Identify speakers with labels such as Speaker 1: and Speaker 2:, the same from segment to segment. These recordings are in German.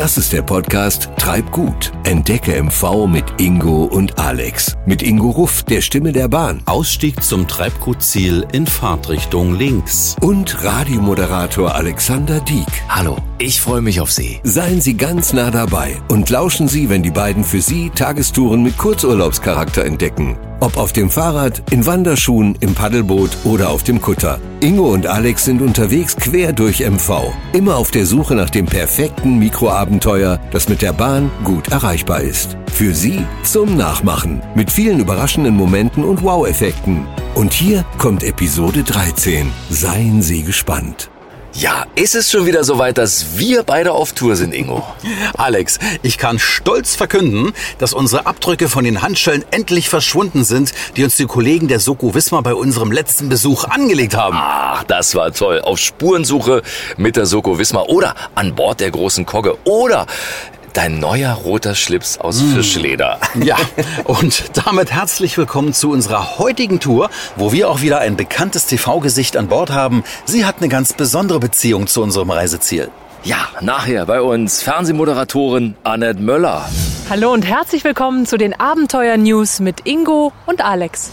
Speaker 1: Das ist der Podcast Treib gut. Entdecke MV mit Ingo und Alex. Mit Ingo Ruff, der Stimme der Bahn.
Speaker 2: Ausstieg zum Treibgutziel in Fahrtrichtung links.
Speaker 1: Und Radiomoderator Alexander Dieck.
Speaker 3: Hallo, ich freue mich auf Sie.
Speaker 1: Seien Sie ganz nah dabei und lauschen Sie, wenn die beiden für Sie Tagestouren mit Kurzurlaubscharakter entdecken. Ob auf dem Fahrrad, in Wanderschuhen, im Paddelboot oder auf dem Kutter. Ingo und Alex sind unterwegs quer durch MV. Immer auf der Suche nach dem perfekten Mikroabenteuer, das mit der Bahn gut erreichbar ist. Für Sie zum Nachmachen. Mit vielen überraschenden Momenten und Wow-Effekten. Und hier kommt Episode 13. Seien Sie gespannt.
Speaker 3: Ja, ist es schon wieder soweit, dass wir beide auf Tour sind, Ingo?
Speaker 2: Alex, ich kann stolz verkünden, dass unsere Abdrücke von den Handschellen endlich verschwunden sind, die uns die Kollegen der Soko Wismar bei unserem letzten Besuch angelegt haben.
Speaker 3: Ach, das war toll. Auf Spurensuche mit der Soko Wismar oder an Bord der großen Kogge oder Dein neuer roter Schlips aus mm. Fischleder.
Speaker 2: Ja, und damit herzlich willkommen zu unserer heutigen Tour, wo wir auch wieder ein bekanntes TV-Gesicht an Bord haben. Sie hat eine ganz besondere Beziehung zu unserem Reiseziel.
Speaker 3: Ja, nachher bei uns Fernsehmoderatorin Annette Möller.
Speaker 4: Hallo und herzlich willkommen zu den Abenteuer-News mit Ingo und Alex.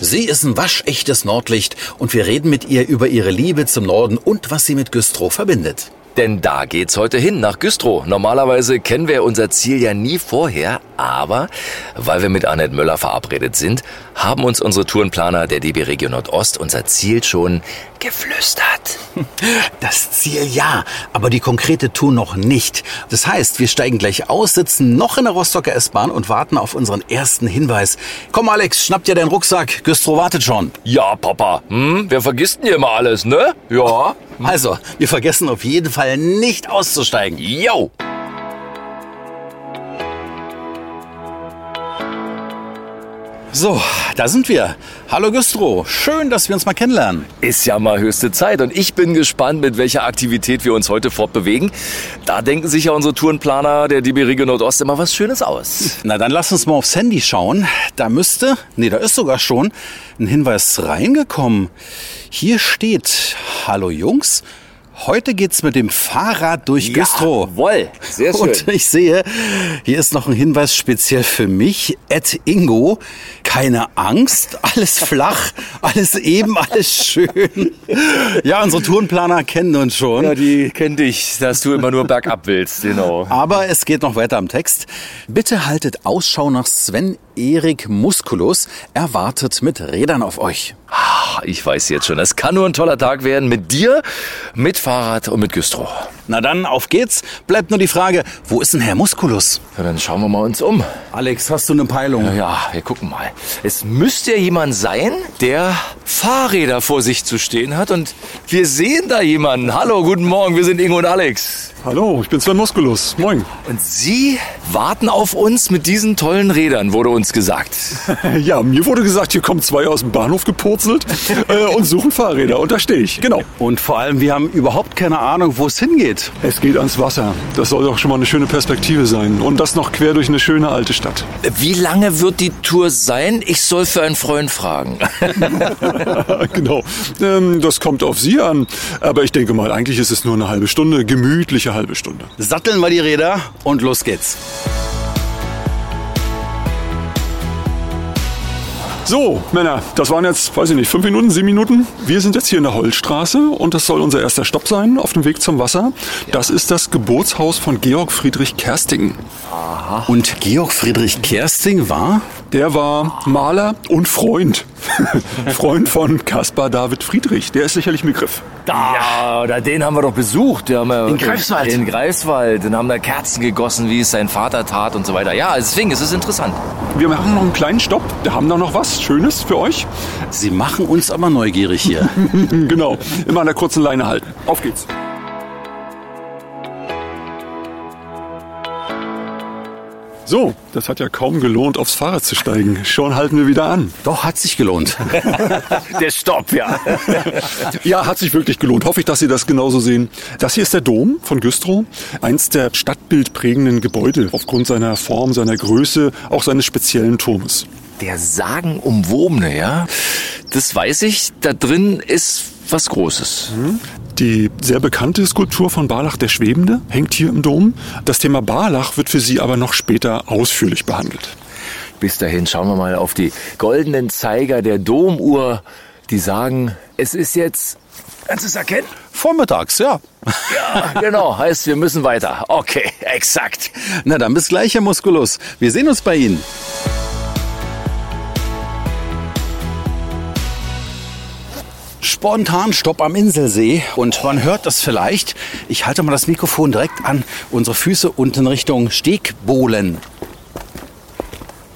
Speaker 2: Sie ist ein waschechtes Nordlicht und wir reden mit ihr über ihre Liebe zum Norden und was sie mit Güstrow verbindet.
Speaker 3: Denn da geht's heute hin, nach Güstrow. Normalerweise kennen wir unser Ziel ja nie vorher, aber weil wir mit Annette Möller verabredet sind, haben uns unsere Tourenplaner der DB Region Nordost unser Ziel schon geflüstert.
Speaker 2: Das Ziel ja, aber die konkrete Tour noch nicht. Das heißt, wir steigen gleich aus, sitzen noch in der Rostocker S-Bahn und warten auf unseren ersten Hinweis. Komm Alex, schnapp dir deinen Rucksack, Güstrow wartet schon.
Speaker 3: Ja, Papa. Hm, wer vergisst denn hier immer alles, ne? Ja.
Speaker 2: Also, wir vergessen auf jeden Fall nicht auszusteigen.
Speaker 3: Yo!
Speaker 2: So, da sind wir. Hallo Güstro, schön, dass wir uns mal kennenlernen.
Speaker 3: Ist ja mal höchste Zeit und ich bin gespannt, mit welcher Aktivität wir uns heute fortbewegen. Da denken sich ja unsere Tourenplaner der DB Region Nordost immer was Schönes aus.
Speaker 2: Na dann lass uns mal aufs Handy schauen. Da müsste, nee, da ist sogar schon ein Hinweis reingekommen. Hier steht, hallo Jungs, Heute geht's mit dem Fahrrad durch ja, Güstrow.
Speaker 3: Jawohl, sehr schön.
Speaker 2: Und ich sehe, hier ist noch ein Hinweis speziell für mich. Ed Ingo, keine Angst, alles flach, alles eben, alles schön. Ja, unsere Tourenplaner kennen uns schon.
Speaker 3: Ja, die kennen dich, dass du immer nur bergab willst, genau.
Speaker 2: Aber es geht noch weiter am Text. Bitte haltet Ausschau nach Sven Erik Musculus. Er wartet mit Rädern auf euch.
Speaker 3: Ich weiß jetzt schon, es kann nur ein toller Tag werden mit dir, mit Fahrrad und mit Güstrow.
Speaker 2: Na dann, auf geht's. Bleibt nur die Frage, wo ist denn Herr Musculus?
Speaker 3: Ja, dann schauen wir mal uns um.
Speaker 2: Alex, hast du eine Peilung?
Speaker 3: Ja, ja, wir gucken mal. Es müsste ja jemand sein, der Fahrräder vor sich zu stehen hat und wir sehen da jemanden. Hallo, guten Morgen, wir sind Ingo und Alex.
Speaker 5: Hallo, ich bin Sven Musculus. Moin.
Speaker 3: Und Sie warten auf uns mit diesen tollen Rädern, wurde uns gesagt.
Speaker 5: ja, mir wurde gesagt, hier kommen zwei aus dem Bahnhof gepurzelt äh, und suchen Fahrräder. Und da stehe ich, genau.
Speaker 2: Und vor allem, wir haben überhaupt keine Ahnung, wo es hingeht.
Speaker 5: Es geht ans Wasser. Das soll doch schon mal eine schöne Perspektive sein. Und das noch quer durch eine schöne alte Stadt.
Speaker 3: Wie lange wird die Tour sein? Ich soll für einen Freund fragen.
Speaker 5: genau. Ähm, das kommt auf Sie an. Aber ich denke mal, eigentlich ist es nur eine halbe Stunde. Gemütliche halbe Stunde.
Speaker 2: Satteln wir die Räder und los geht's.
Speaker 5: So, Männer, das waren jetzt, weiß ich nicht, fünf Minuten, sieben Minuten. Wir sind jetzt hier in der Holzstraße und das soll unser erster Stopp sein auf dem Weg zum Wasser. Das ist das Geburtshaus von Georg Friedrich Kersting.
Speaker 2: Aha. Und Georg Friedrich Kersting war?
Speaker 5: Der war Maler und Freund. Freund von Caspar David Friedrich. Der ist sicherlich ein Begriff.
Speaker 3: Da, ja. den haben wir doch besucht.
Speaker 2: Den wir, in Greifswald.
Speaker 3: In Greifswald. Den haben da Kerzen gegossen, wie es sein Vater tat und so weiter. Ja, deswegen ist es interessant.
Speaker 5: Wir machen noch einen kleinen Stopp. Wir haben da noch was Schönes für euch.
Speaker 2: Sie machen uns aber neugierig hier.
Speaker 5: genau. Immer an der kurzen Leine halten. Auf geht's. So, das hat ja kaum gelohnt, aufs Fahrrad zu steigen. Schon halten wir wieder an.
Speaker 2: Doch, hat sich gelohnt.
Speaker 3: der Stopp, ja.
Speaker 5: ja, hat sich wirklich gelohnt. Hoffe ich, dass Sie das genauso sehen. Das hier ist der Dom von Güstrow. Eins der stadtbildprägenden Gebäude aufgrund seiner Form, seiner Größe, auch seines speziellen Turmes.
Speaker 3: Der sagenumwobene, ja. Das weiß ich. Da drin ist was Großes. Mhm.
Speaker 5: Die sehr bekannte Skulptur von Barlach, der Schwebende, hängt hier im Dom. Das Thema Barlach wird für Sie aber noch später ausführlich behandelt.
Speaker 3: Bis dahin schauen wir mal auf die goldenen Zeiger der Domuhr, die sagen, es ist jetzt, kannst du es erkennen?
Speaker 2: Vormittags, ja.
Speaker 3: Ja, genau, heißt, wir müssen weiter. Okay, exakt.
Speaker 2: Na dann bis gleich, Herr Musculus. Wir sehen uns bei Ihnen. Spontan Stopp am Inselsee und man hört das vielleicht. Ich halte mal das Mikrofon direkt an unsere Füße unten Richtung Stegbohlen.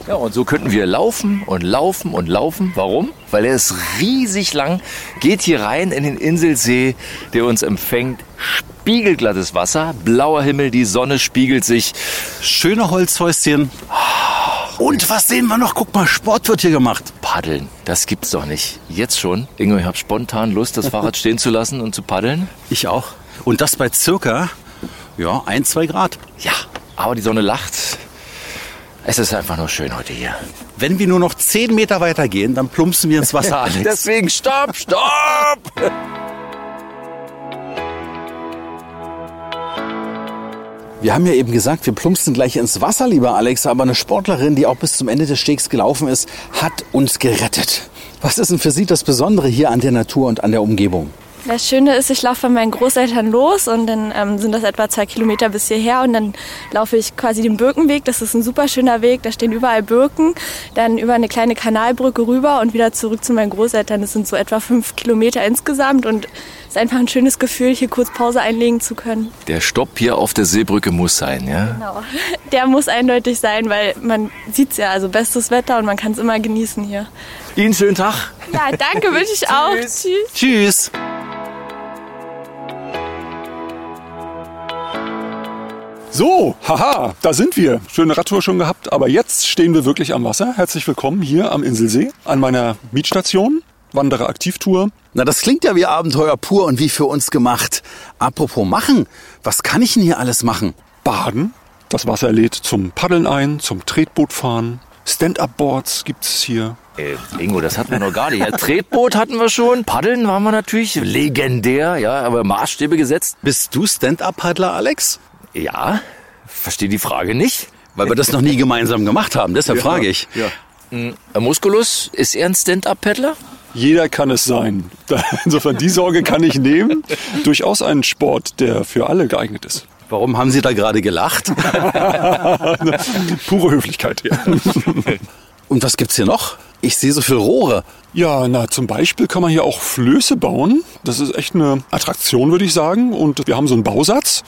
Speaker 3: Ja, und so könnten wir laufen und laufen und laufen. Warum? Weil er ist riesig lang, geht hier rein in den Inselsee, der uns empfängt. Spiegelglattes Wasser, blauer Himmel, die Sonne spiegelt sich.
Speaker 2: Schöne Holzhäuschen. Und was sehen wir noch? Guck mal, Sport wird hier gemacht.
Speaker 3: Paddeln, das gibt's doch nicht. Jetzt schon. Ingo, ich habe spontan Lust, das Fahrrad stehen zu lassen und zu paddeln.
Speaker 2: Ich auch. Und das bei circa, ja, ein, zwei Grad.
Speaker 3: Ja, aber die Sonne lacht. Es ist einfach nur schön heute hier.
Speaker 2: Wenn wir nur noch zehn Meter weiter gehen, dann plumpsen wir ins Wasser, Alex.
Speaker 3: Deswegen stopp, stopp!
Speaker 2: Wir haben ja eben gesagt, wir plumpsen gleich ins Wasser, lieber Alex, aber eine Sportlerin, die auch bis zum Ende des Stegs gelaufen ist, hat uns gerettet. Was ist denn für Sie das Besondere hier an der Natur und an der Umgebung?
Speaker 6: Das Schöne ist, ich laufe bei meinen Großeltern los und dann ähm, sind das etwa zwei Kilometer bis hierher und dann laufe ich quasi den Birkenweg. Das ist ein super schöner Weg, da stehen überall Birken. Dann über eine kleine Kanalbrücke rüber und wieder zurück zu meinen Großeltern. Das sind so etwa fünf Kilometer insgesamt und es ist einfach ein schönes Gefühl, hier kurz Pause einlegen zu können.
Speaker 3: Der Stopp hier auf der Seebrücke muss sein, ja?
Speaker 6: Genau. Der muss eindeutig sein, weil man sieht es ja, also bestes Wetter und man kann es immer genießen hier.
Speaker 3: Ihnen schönen Tag.
Speaker 6: Ja, danke wünsche ich auch. Tschüss.
Speaker 2: Tschüss.
Speaker 5: So, haha, da sind wir. Schöne Radtour schon gehabt, aber jetzt stehen wir wirklich am Wasser. Herzlich willkommen hier am Inselsee an meiner Mietstation, Wanderer Aktivtour.
Speaker 2: Na, das klingt ja wie Abenteuer pur und wie für uns gemacht. Apropos machen, was kann ich denn hier alles machen?
Speaker 5: Baden. Das Wasser lädt zum Paddeln ein, zum Tretbootfahren. Stand-up-Boards gibt's hier.
Speaker 3: Äh, Ingo, das hatten wir noch gar nicht. Ja, Tretboot hatten wir schon. Paddeln waren wir natürlich legendär, ja, aber Maßstäbe gesetzt.
Speaker 2: Bist du Stand-up-Paddler, Alex?
Speaker 3: Ja, verstehe die Frage nicht.
Speaker 2: Weil wir das noch nie gemeinsam gemacht haben, deshalb frage ich.
Speaker 5: Ja.
Speaker 3: Hm, Musculus, ist er ein Stand-up-Paddler?
Speaker 5: Jeder kann es sein. Insofern die Sorge kann ich nehmen. Durchaus ein Sport, der für alle geeignet ist.
Speaker 2: Warum haben Sie da gerade gelacht?
Speaker 5: Pure Höflichkeit hier.
Speaker 2: Und was gibt's hier noch? Ich sehe so viele Rohre.
Speaker 5: Ja, na, zum Beispiel kann man hier auch Flöße bauen. Das ist echt eine Attraktion, würde ich sagen. Und wir haben so einen Bausatz.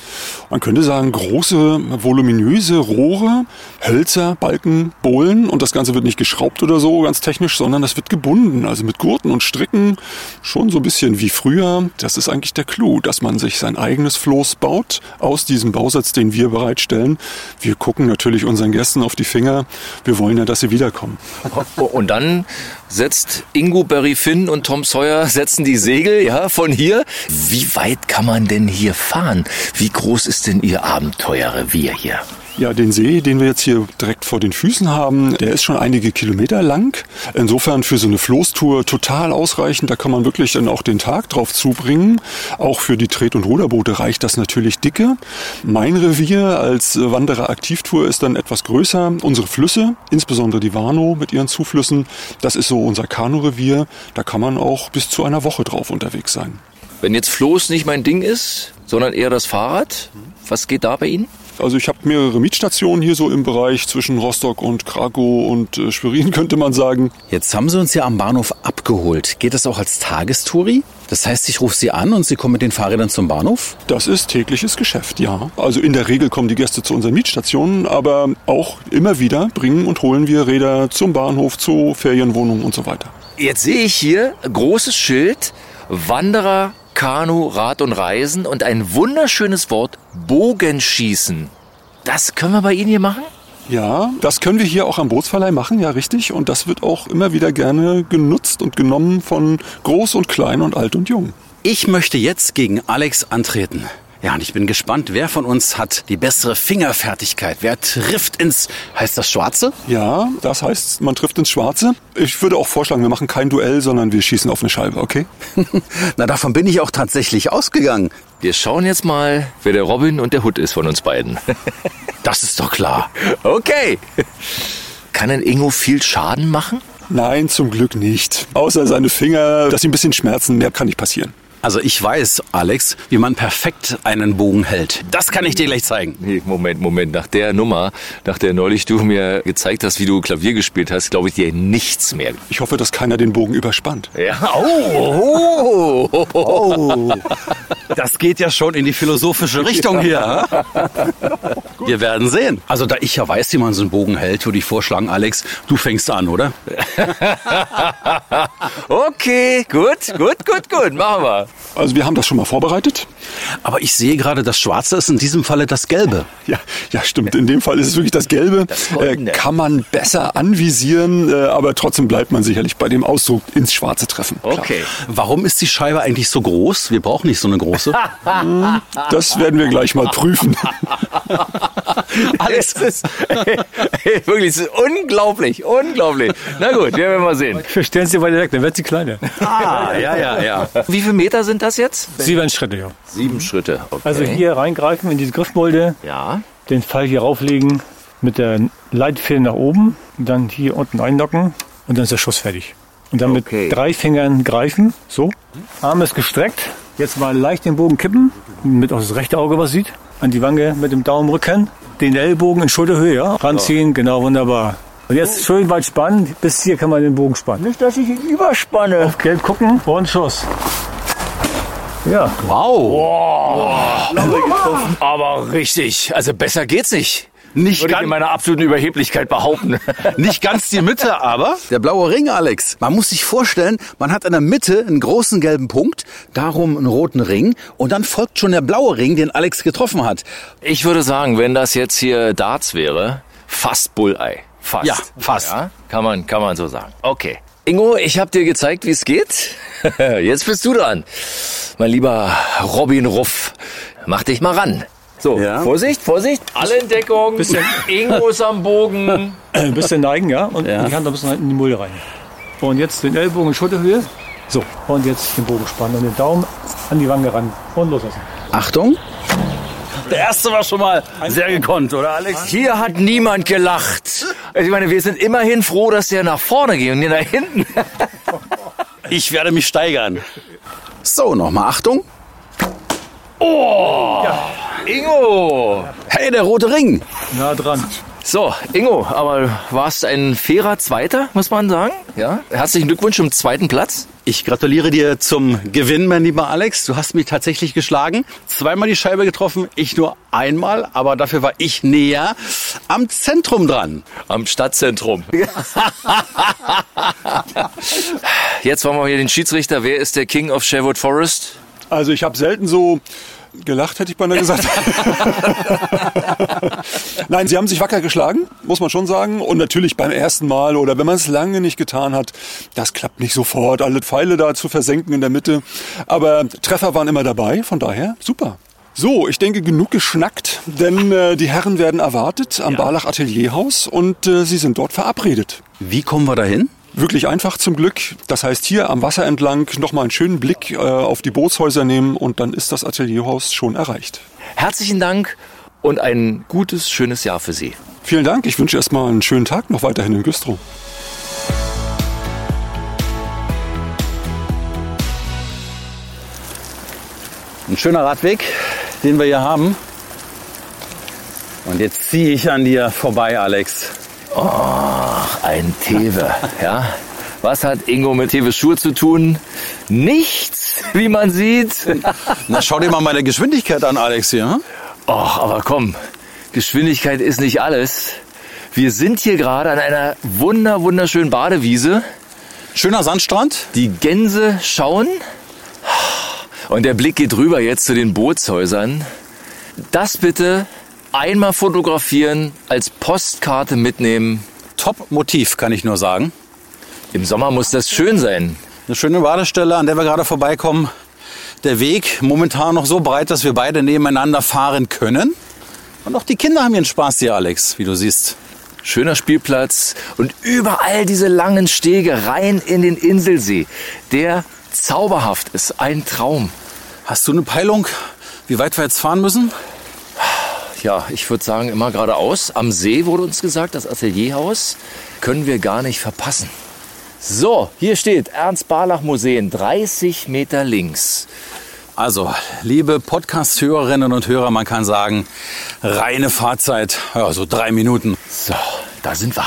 Speaker 5: Man könnte sagen, große, voluminöse Rohre, Hölzer, Balken, Bohlen. Und das Ganze wird nicht geschraubt oder so, ganz technisch, sondern das wird gebunden. Also mit Gurten und Stricken. Schon so ein bisschen wie früher. Das ist eigentlich der Clou, dass man sich sein eigenes Floß baut aus diesem Bausatz, den wir bereitstellen. Wir gucken natürlich unseren Gästen auf die Finger. Wir wollen ja, dass sie wiederkommen.
Speaker 3: Und dann setzt Ingo Barry Finn und Tom Sawyer setzen die Segel, ja, von hier. Wie weit kann man denn hier fahren? Wie groß ist denn Ihr Abenteuerrevier hier?
Speaker 5: Ja, den See, den wir jetzt hier direkt vor den Füßen haben, der ist schon einige Kilometer lang. Insofern für so eine Floßtour total ausreichend. Da kann man wirklich dann auch den Tag drauf zubringen. Auch für die Tret- und Ruderboote reicht das natürlich dicke. Mein Revier als Wanderer-Aktivtour ist dann etwas größer. Unsere Flüsse, insbesondere die Warnow mit ihren Zuflüssen, das ist so unser Kanurevier. Da kann man auch bis zu einer Woche drauf unterwegs sein.
Speaker 3: Wenn jetzt Floß nicht mein Ding ist, sondern eher das Fahrrad, was geht da bei Ihnen?
Speaker 5: Also ich habe mehrere Mietstationen hier so im Bereich zwischen Rostock und Krakow und äh, Schwerin, könnte man sagen.
Speaker 2: Jetzt haben Sie uns ja am Bahnhof abgeholt. Geht das auch als Tagestouri? Das heißt, ich rufe Sie an und Sie kommen mit den Fahrrädern zum Bahnhof?
Speaker 5: Das ist tägliches Geschäft, ja. Also in der Regel kommen die Gäste zu unseren Mietstationen, aber auch immer wieder bringen und holen wir Räder zum Bahnhof, zu Ferienwohnungen und so weiter.
Speaker 3: Jetzt sehe ich hier großes Schild, Wanderer, Kanu, Rad und Reisen und ein wunderschönes Wort, Bogenschießen. Das können wir bei Ihnen hier machen?
Speaker 5: Ja, das können wir hier auch am Bootsverleih machen, ja richtig. Und das wird auch immer wieder gerne genutzt und genommen von groß und klein und alt und jung.
Speaker 2: Ich möchte jetzt gegen Alex antreten. Ja, und ich bin gespannt, wer von uns hat die bessere Fingerfertigkeit? Wer trifft ins, heißt das Schwarze?
Speaker 5: Ja, das heißt, man trifft ins Schwarze. Ich würde auch vorschlagen, wir machen kein Duell, sondern wir schießen auf eine Scheibe, okay?
Speaker 2: Na, davon bin ich auch tatsächlich ausgegangen.
Speaker 3: Wir schauen jetzt mal, wer der Robin und der Hood ist von uns beiden.
Speaker 2: Das ist doch klar.
Speaker 3: Okay. Kann ein Ingo viel Schaden machen?
Speaker 5: Nein, zum Glück nicht. Außer seine Finger, dass sie ein bisschen schmerzen, mehr kann nicht passieren.
Speaker 2: Also ich weiß, Alex, wie man perfekt einen Bogen hält. Das kann ich dir gleich zeigen.
Speaker 3: Nee, Moment, Moment. Nach der Nummer, nach der neulich du mir gezeigt hast, wie du Klavier gespielt hast, glaube ich dir nichts mehr.
Speaker 5: Ich hoffe, dass keiner den Bogen überspannt.
Speaker 3: Ja. Oh, oh, oh.
Speaker 2: Oh, das geht ja schon in die philosophische Richtung hier. Wir werden sehen. Also da ich ja weiß, wie man so einen Bogen hält, würde ich vorschlagen, Alex, du fängst an, oder?
Speaker 3: Okay, gut, gut, gut, gut. Machen wir.
Speaker 5: Also wir haben das schon mal vorbereitet.
Speaker 2: Aber ich sehe gerade, das Schwarze ist in diesem Falle das Gelbe.
Speaker 5: Ja, ja, stimmt. In dem Fall ist es wirklich das Gelbe.
Speaker 3: Das Goldene.
Speaker 5: äh, kann man besser anvisieren, äh, aber trotzdem bleibt man sicherlich bei dem Ausdruck ins Schwarze treffen. Klar.
Speaker 3: Okay.
Speaker 2: Warum ist die Scheibe eigentlich so groß? Wir brauchen nicht so eine große.
Speaker 5: Das werden wir gleich mal prüfen.
Speaker 3: Alles ist ey, ey, wirklich es ist unglaublich, unglaublich. Na gut, werden wir mal sehen.
Speaker 7: Stellen Sie weiter weg, dann wird sie kleiner.
Speaker 3: Ah, ja, ja, ja. Wie viele Meter sind das jetzt?
Speaker 7: Sieben Schritte, ja.
Speaker 3: Sieben Schritte. Okay.
Speaker 7: Also hier reingreifen in diese Griffmulde,
Speaker 3: Ja.
Speaker 7: den Pfeil hier rauflegen, mit der Leitfäden nach oben, dann hier unten einlocken und dann ist der Schuss fertig. Und dann
Speaker 3: Okay.
Speaker 7: mit drei Fingern greifen, so. Arm ist gestreckt. Jetzt mal leicht den Bogen kippen, damit auch das rechte Auge was sieht. An die Wange mit dem Daumen rücken, den Ellbogen in Schulterhöhe, ja. Ranziehen, genau, wunderbar. Und jetzt schön weit spannen, bis hier kann man den Bogen spannen. Nicht, dass ich ihn überspanne. Auf Gelb gucken, und Schuss. Ja,
Speaker 2: Wow.
Speaker 3: Aber richtig, also besser geht's nicht.
Speaker 2: Nicht
Speaker 3: Würde ich
Speaker 2: ganz,
Speaker 3: in meiner absoluten Überheblichkeit behaupten.
Speaker 2: nicht ganz die Mitte, aber der blaue Ring, Alex. Man muss sich vorstellen, man hat in der Mitte einen großen gelben Punkt, darum einen roten Ring und dann folgt schon der blaue Ring, den Alex getroffen hat.
Speaker 3: Ich würde sagen, wenn das jetzt hier Darts wäre, fast Bulleye. Fast.
Speaker 2: Ja, fast.
Speaker 3: Ja, kann man, kann man so sagen. Okay. Ingo, ich habe dir gezeigt, wie es geht. Jetzt bist du dran. Mein lieber Robin Ruff, mach dich mal ran. So,
Speaker 2: Ja.
Speaker 3: Vorsicht, Vorsicht, alle in Deckung.
Speaker 7: Bisschen-
Speaker 3: Ingo ist am Bogen.
Speaker 7: ein bisschen neigen, ja, und
Speaker 2: Ja.
Speaker 7: die Hand ein bisschen in die Mulde rein. Und jetzt den Ellbogen in Schulterhöhe. So, und jetzt den Bogen spannen und den Daumen an die Wange ran und loslassen.
Speaker 2: Achtung. Der erste war schon mal sehr gekonnt, oder Alex?
Speaker 3: Hier hat niemand gelacht. Ich meine, wir sind immerhin froh, dass der nach vorne geht und nicht nach hinten.
Speaker 2: Ich werde mich steigern. So, nochmal Achtung.
Speaker 3: Ingo!
Speaker 2: Hey, der rote Ring.
Speaker 7: Nah dran.
Speaker 3: So, Ingo, aber warst ein fairer Zweiter, muss man sagen. Ja. Herzlichen Glückwunsch zum zweiten Platz.
Speaker 2: Ich gratuliere dir zum Gewinn, mein lieber Alex. Du hast mich tatsächlich geschlagen. Zweimal die Scheibe getroffen, ich nur einmal, aber dafür war ich näher am Zentrum dran.
Speaker 3: Am Stadtzentrum. Jetzt wollen wir hier den Schiedsrichter. Wer ist der King of Sherwood Forest?
Speaker 5: Also ich habe selten so gelacht, hätte ich beinahe gesagt. Nein, sie haben sich wacker geschlagen, muss man schon sagen. Und natürlich beim ersten Mal oder wenn man es lange nicht getan hat, das klappt nicht sofort, alle Pfeile da zu versenken in der Mitte. Aber Treffer waren immer dabei, von daher super. So, ich denke, genug geschnackt, denn äh, die Herren werden erwartet am Barlach Atelierhaus und äh, sie sind dort verabredet.
Speaker 2: Wie kommen wir dahin?
Speaker 5: Wirklich einfach zum Glück. Das heißt, hier am Wasser entlang nochmal einen schönen Blick äh, auf die Bootshäuser nehmen und dann ist das Atelierhaus schon erreicht.
Speaker 3: Herzlichen Dank und ein gutes, schönes Jahr für Sie.
Speaker 5: Vielen Dank. Ich wünsche erstmal einen schönen Tag noch weiterhin in Güstrow.
Speaker 2: Ein schöner Radweg, den wir hier haben. Und jetzt ziehe ich an dir vorbei, Alex.
Speaker 3: Ein Tewe, ja. Was hat Ingo mit Teves Schuhe zu tun? Nichts, wie man sieht.
Speaker 2: Na, schau dir mal meine Geschwindigkeit an, Alex, hier. hm?
Speaker 3: Och, aber komm, Geschwindigkeit ist nicht alles. Wir sind hier gerade an einer wunder, wunderschönen Badewiese.
Speaker 2: Schöner Sandstrand.
Speaker 3: Die Gänse schauen. Und der Blick geht rüber jetzt zu den Bootshäusern. Das bitte einmal fotografieren, als Postkarte mitnehmen.
Speaker 2: Top-Motiv, kann ich nur sagen.
Speaker 3: Im Sommer muss das schön sein.
Speaker 2: Eine schöne Badestelle, an der wir gerade vorbeikommen. der Weg momentan noch so breit, dass wir beide nebeneinander fahren können. Und auch die Kinder haben ihren Spaß hier, Alex, wie du siehst.
Speaker 3: Schöner Spielplatz und überall diese langen Stege rein in den Inselsee, der zauberhaft ist, ein Traum.
Speaker 2: Hast du eine Peilung, wie weit wir jetzt fahren müssen?
Speaker 3: Ja, ich würde sagen, immer geradeaus. Am See wurde uns gesagt, das Atelierhaus können wir gar nicht verpassen. So, hier steht Ernst Barlach Museen, 30 Meter links.
Speaker 2: Also, liebe Podcast-Hörerinnen und Hörer, man kann sagen, reine Fahrzeit, ja, so drei Minuten.
Speaker 3: So, da sind wir.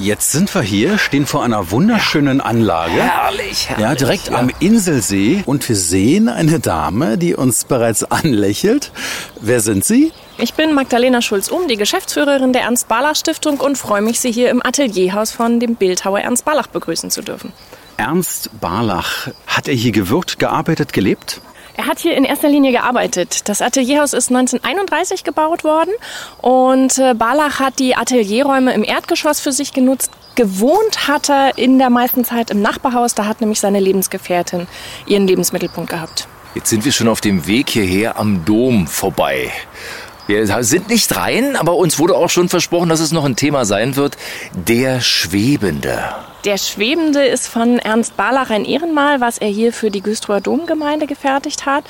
Speaker 2: Jetzt sind wir hier, stehen vor einer wunderschönen Anlage.
Speaker 3: Herrlich, herrlich.
Speaker 2: Ja, direkt
Speaker 3: ja.
Speaker 2: am Inselsee. Und wir sehen eine Dame, die uns bereits anlächelt. Wer sind Sie?
Speaker 8: Ich bin Magdalena Schulz-Um, die Geschäftsführerin der Ernst-Barlach-Stiftung und freue mich, Sie hier im Atelierhaus von dem Bildhauer Ernst Barlach begrüßen zu dürfen.
Speaker 2: Ernst Barlach. Hat er hier gewirkt, gearbeitet, gelebt?
Speaker 8: Er hat hier in erster Linie gearbeitet. Das Atelierhaus ist 1931 gebaut worden und äh, Barlach hat die Atelierräume im Erdgeschoss für sich genutzt. Gewohnt hat er in der meisten Zeit im Nachbarhaus. Da hat nämlich seine Lebensgefährtin ihren Lebensmittelpunkt gehabt.
Speaker 3: Jetzt sind wir schon auf dem Weg hierher am Dom vorbei. Wir sind nicht rein, aber uns wurde auch schon versprochen, dass es noch ein Thema sein wird. Der Schwebende.
Speaker 8: Der Schwebende ist von Ernst Barlach ein Ehrenmal, was er hier für die Güstrower Domgemeinde gefertigt hat.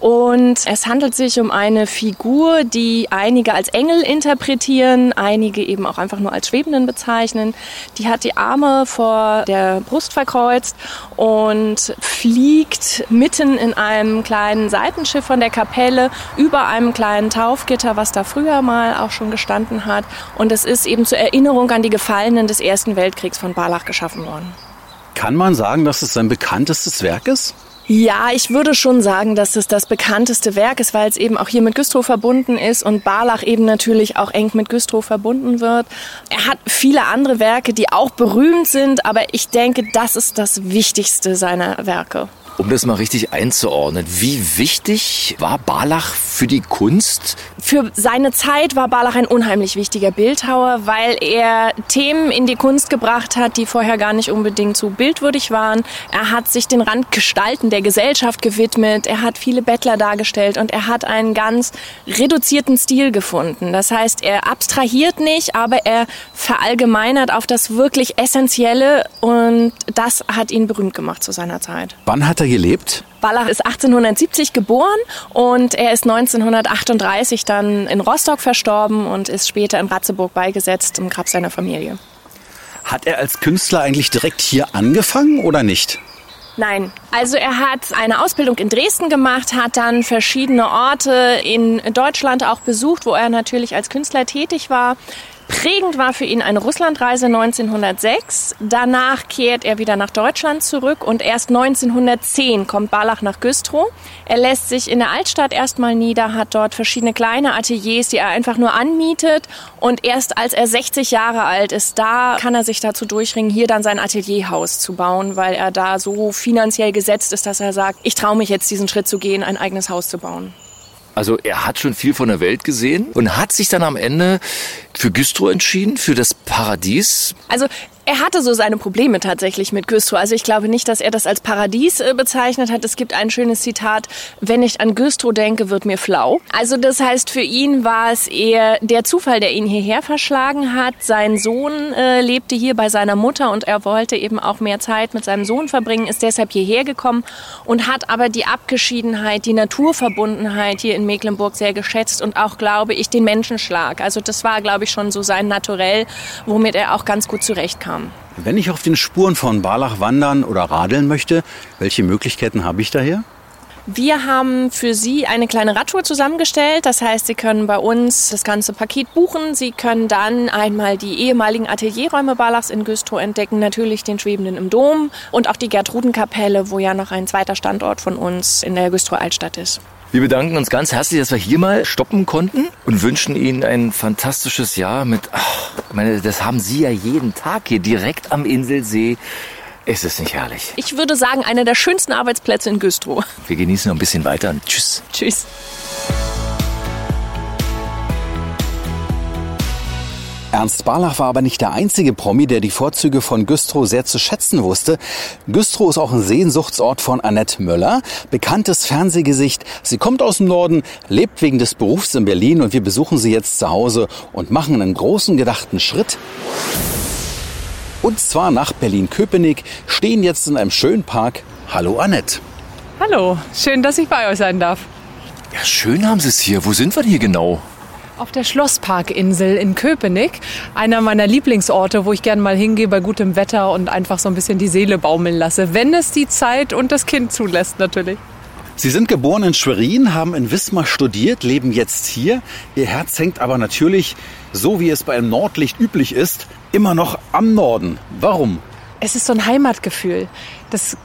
Speaker 8: Und es handelt sich um eine Figur, die einige als Engel interpretieren, einige eben auch einfach nur als Schwebenden bezeichnen. Die hat die Arme vor der Brust verkreuzt und fliegt mitten in einem kleinen Seitenschiff von der Kapelle über einem kleinen Taufgitter, was da früher mal auch schon gestanden hat. Und es ist eben zur Erinnerung an die Gefallenen des Ersten Weltkriegs von Barlach geschaffen worden.
Speaker 2: Kann man sagen, dass es sein bekanntestes Werk ist?
Speaker 8: Ja, ich würde schon sagen, dass es das bekannteste Werk ist, weil es eben auch hier mit Güstrow verbunden ist und Barlach eben natürlich auch eng mit Güstrow verbunden wird. Er hat viele andere Werke, die auch berühmt sind, aber ich denke, das ist das Wichtigste seiner Werke.
Speaker 3: Um das mal richtig einzuordnen, wie wichtig war Barlach für die Kunst?
Speaker 8: Für seine Zeit war Barlach ein unheimlich wichtiger Bildhauer, weil er Themen in die Kunst gebracht hat, die vorher gar nicht unbedingt so bildwürdig waren. Er hat sich den Randgestalten der Gesellschaft gewidmet, er hat viele Bettler dargestellt und er hat einen ganz reduzierten Stil gefunden. Das heißt, er abstrahiert nicht, aber er verallgemeinert auf das wirklich Essentielle und das hat ihn berühmt gemacht zu seiner Zeit.
Speaker 2: Wann hat er gelebt?
Speaker 8: Ballach ist 1870 geboren und er ist 1938 dann in Rostock verstorben und ist später in Ratzeburg beigesetzt im Grab seiner Familie.
Speaker 2: Hat er als Künstler eigentlich direkt hier angefangen oder nicht?
Speaker 8: Nein, also er hat eine Ausbildung in Dresden gemacht, hat dann verschiedene Orte in Deutschland auch besucht, wo er natürlich als Künstler tätig war. Prägend war für ihn eine Russlandreise 1906. Danach kehrt er wieder nach Deutschland zurück und erst 1910 kommt Barlach nach Güstrow. Er lässt sich in der Altstadt erstmal nieder, hat dort verschiedene kleine Ateliers, die er einfach nur anmietet. Und erst als er 60 Jahre alt ist, da kann er sich dazu durchringen, hier dann sein Atelierhaus zu bauen, weil er da so finanziell gesetzt ist, dass er sagt, ich traue mich jetzt diesen Schritt zu gehen, ein eigenes Haus zu bauen.
Speaker 3: Also er hat schon viel von der Welt gesehen und hat sich dann am Ende für Güstrow entschieden, für das Paradies.
Speaker 8: Also er hatte so seine Probleme tatsächlich mit Güstrow. Also ich glaube nicht, dass er das als Paradies äh, bezeichnet hat. Es gibt ein schönes Zitat, wenn ich an Güstrow denke, wird mir flau. Also das heißt, für ihn war es eher der Zufall, der ihn hierher verschlagen hat. Sein Sohn äh, lebte hier bei seiner Mutter und er wollte eben auch mehr Zeit mit seinem Sohn verbringen, ist deshalb hierher gekommen und hat aber die Abgeschiedenheit, die Naturverbundenheit hier in Mecklenburg sehr geschätzt und auch, glaube ich, den Menschenschlag. Also das war, glaube ich, schon so sein Naturell, womit er auch ganz gut zurechtkam.
Speaker 2: Wenn ich auf den Spuren von Barlach wandern oder radeln möchte, welche Möglichkeiten habe ich daher?
Speaker 8: Wir haben für Sie eine kleine Radtour zusammengestellt. Das heißt, Sie können bei uns das ganze Paket buchen. Sie können dann einmal die ehemaligen Atelierräume Barlachs in Güstrow entdecken, natürlich den Schwebenden im Dom und auch die Gertrudenkapelle, wo ja noch ein zweiter Standort von uns in der Güstrow Altstadt ist.
Speaker 3: Wir bedanken uns ganz herzlich, dass wir hier mal stoppen konnten und wünschen Ihnen ein fantastisches Jahr mit, ach, meine, das haben Sie ja jeden Tag hier direkt am Inselsee. Ist es nicht herrlich?
Speaker 8: Ich würde sagen, einer der schönsten Arbeitsplätze in Güstrow.
Speaker 3: Wir genießen noch ein bisschen weiter und tschüss.
Speaker 8: Tschüss.
Speaker 2: Ernst Barlach war aber nicht der einzige Promi, der die Vorzüge von Güstrow sehr zu schätzen wusste. Güstrow ist auch ein Sehnsuchtsort von Annette Möller, bekanntes Fernsehgesicht. Sie kommt aus dem Norden, lebt wegen des Berufs in Berlin und wir besuchen sie jetzt zu Hause und machen einen großen gedachten Schritt. Und zwar nach Berlin-Köpenick, stehen jetzt in einem schönen Park. Hallo Annette.
Speaker 4: Hallo, schön, dass ich bei euch sein darf.
Speaker 3: Ja, schön haben Sie es hier. Wo sind wir denn hier genau?
Speaker 4: Auf der Schlossparkinsel in Köpenick, einer meiner Lieblingsorte, wo ich gerne mal hingehe bei gutem Wetter und einfach so ein bisschen die Seele baumeln lasse, wenn es die Zeit und das Kind zulässt natürlich.
Speaker 2: Sie sind geboren in Schwerin, haben in Wismar studiert, leben jetzt hier. Ihr Herz hängt aber natürlich, so wie es bei einem Nordlicht üblich ist, immer noch am Norden. Warum?
Speaker 4: Es ist so ein Heimatgefühl. Das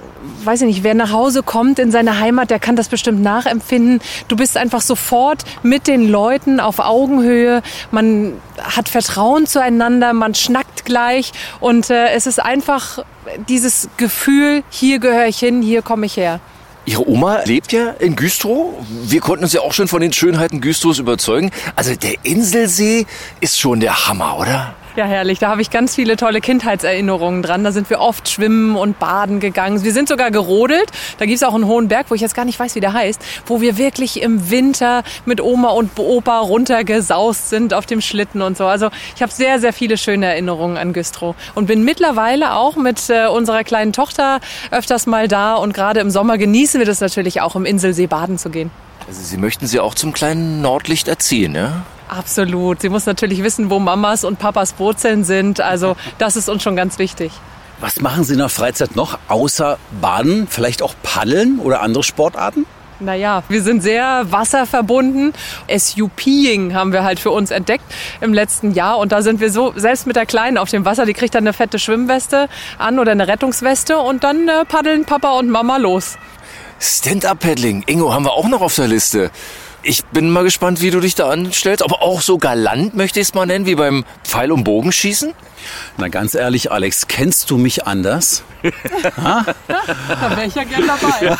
Speaker 4: weiß ich nicht, wer nach Hause kommt in seine Heimat, der kann das bestimmt nachempfinden. Du bist einfach sofort mit den Leuten auf Augenhöhe. Man hat Vertrauen zueinander, man schnackt gleich und äh, es ist einfach dieses Gefühl, hier gehöre ich hin, hier komme ich her.
Speaker 3: Ihre Oma lebt ja in Güstrow. Wir konnten uns ja auch schon von den Schönheiten Güstrows überzeugen. Also der Inselsee ist schon der Hammer, oder?
Speaker 4: Ja, herrlich. Da habe ich ganz viele tolle Kindheitserinnerungen dran. Da sind wir oft schwimmen und baden gegangen. Wir sind sogar gerodelt. Da gibt es auch einen hohen Berg, wo ich jetzt gar nicht weiß, wie der heißt, wo wir wirklich im Winter mit Oma und Opa runtergesaust sind auf dem Schlitten und so. Also ich habe sehr, sehr viele schöne Erinnerungen an Güstrow und bin mittlerweile auch mit äh, unserer kleinen Tochter öfters mal da und gerade im Sommer genießen wir das natürlich auch, im Inselsee baden zu gehen.
Speaker 3: Also Sie möchten sie auch zum kleinen Nordlicht erziehen, ja?
Speaker 4: Absolut. Sie muss natürlich wissen, wo Mamas und Papas Wurzeln sind. Also das ist uns schon ganz wichtig.
Speaker 2: Was machen Sie in der Freizeit noch außer Baden? Vielleicht auch Paddeln oder andere Sportarten?
Speaker 4: Naja, wir sind sehr wasserverbunden. SUPing haben wir halt für uns entdeckt im letzten Jahr. Und da sind wir so, selbst mit der Kleinen auf dem Wasser, die kriegt dann eine fette Schwimmweste an oder eine Rettungsweste und dann äh, paddeln Papa und Mama los.
Speaker 3: Stand-up-Paddling. Ingo haben wir auch noch auf der Liste. Ich bin mal gespannt, wie du dich da anstellst. Aber auch so galant möchte ich es mal nennen, wie beim Pfeil- und Bogenschießen.
Speaker 2: Na ganz ehrlich, Alex, kennst du mich anders?
Speaker 4: da wäre ich ja gern dabei.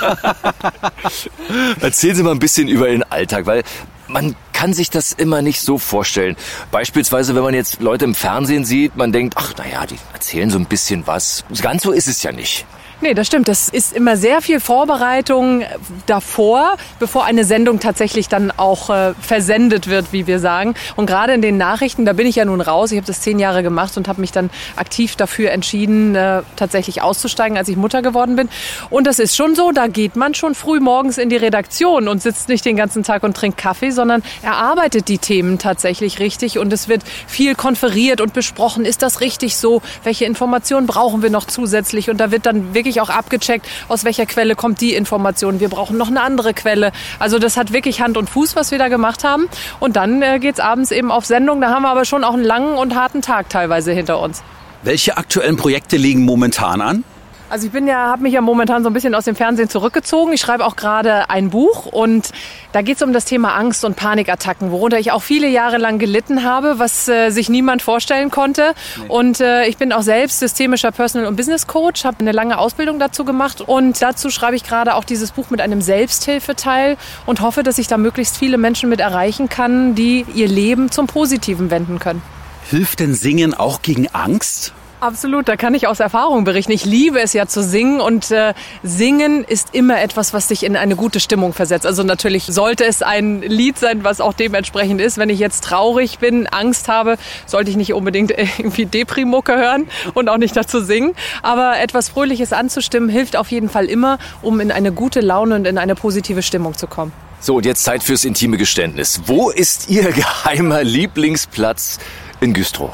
Speaker 3: Erzählen Sie mal ein bisschen über Ihren Alltag, weil man kann sich das immer nicht so vorstellen. Beispielsweise, wenn man jetzt Leute im Fernsehen sieht, man denkt, ach naja, die erzählen so ein bisschen was. Ganz so ist es ja nicht.
Speaker 4: Nee, das stimmt. Das ist immer sehr viel Vorbereitung davor, bevor eine Sendung tatsächlich dann auch äh, versendet wird, wie wir sagen. Und gerade in den Nachrichten, da bin ich ja nun raus. Ich habe das zehn Jahre gemacht und habe mich dann aktiv dafür entschieden, äh, tatsächlich auszusteigen, als ich Mutter geworden bin. Und das ist schon so, da geht man schon früh morgens in die Redaktion und sitzt nicht den ganzen Tag und trinkt Kaffee, sondern erarbeitet die Themen tatsächlich richtig. Und es wird viel konferiert und besprochen. Ist das richtig so? Welche Informationen brauchen wir noch zusätzlich? Und da wird dann wirklich wirklich auch abgecheckt, aus welcher Quelle kommt die Information. Wir brauchen noch eine andere Quelle. Also das hat wirklich Hand und Fuß, was wir da gemacht haben. Und dann äh, es abends eben auf Sendung. Da haben wir aber schon auch einen langen und harten Tag teilweise hinter uns.
Speaker 2: Welche aktuellen Projekte liegen momentan an?
Speaker 4: Also ich bin ja, habe mich ja momentan so ein bisschen aus dem Fernsehen zurückgezogen. Ich schreibe auch gerade ein Buch und da geht es um das Thema Angst und Panikattacken, worunter ich auch viele Jahre lang gelitten habe, was äh, sich niemand vorstellen konnte. Nee. Und äh, ich bin auch selbst systemischer Personal- und Business Coach, habe eine lange Ausbildung dazu gemacht und dazu schreibe ich gerade auch dieses Buch mit einem Selbsthilfeteil und hoffe, dass ich da möglichst viele Menschen mit erreichen kann, die ihr Leben zum Positiven wenden können.
Speaker 2: Hilft denn Singen auch gegen Angst?
Speaker 4: Absolut, da kann ich aus Erfahrung berichten. Ich liebe es ja zu singen und äh, singen ist immer etwas, was dich in eine gute Stimmung versetzt. Also natürlich sollte es ein Lied sein, was auch dementsprechend ist. Wenn ich jetzt traurig bin, Angst habe, sollte ich nicht unbedingt irgendwie Deprimucke hören und auch nicht dazu singen. Aber etwas Fröhliches anzustimmen hilft auf jeden Fall immer, um in eine gute Laune und in eine positive Stimmung zu kommen.
Speaker 3: So, und jetzt Zeit fürs intime Geständnis. Wo ist Ihr geheimer Lieblingsplatz in Güstrow?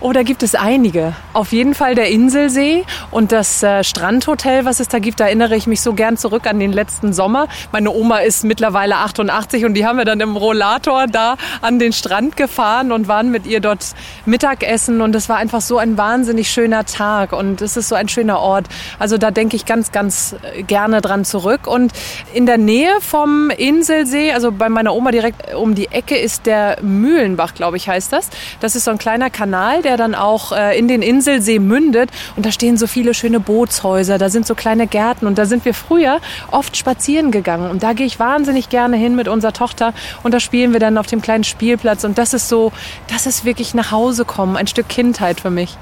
Speaker 4: Oh, da gibt es einige. Auf jeden Fall der Inselsee und das äh, Strandhotel, was es da gibt. Da erinnere ich mich so gern zurück an den letzten Sommer. Meine Oma ist mittlerweile 88 und die haben wir dann im Rollator da an den Strand gefahren und waren mit ihr dort Mittagessen und es war einfach so ein wahnsinnig schöner Tag und es ist so ein schöner Ort. Also da denke ich ganz, ganz äh, gerne dran zurück. Und in der Nähe vom Inselsee, also bei meiner Oma direkt um die Ecke ist der Mühlenbach, glaube ich, heißt das. Das ist so ein kleiner Kanal, der dann auch äh, in den Inselsee mündet. Und da stehen so viele schöne Bootshäuser, da sind so kleine Gärten. Und da sind wir früher oft spazieren gegangen. Und da gehe ich wahnsinnig gerne hin mit unserer Tochter. Und da spielen wir dann auf dem kleinen Spielplatz. Und das ist so, das ist wirklich nach Hause kommen, ein Stück Kindheit für mich.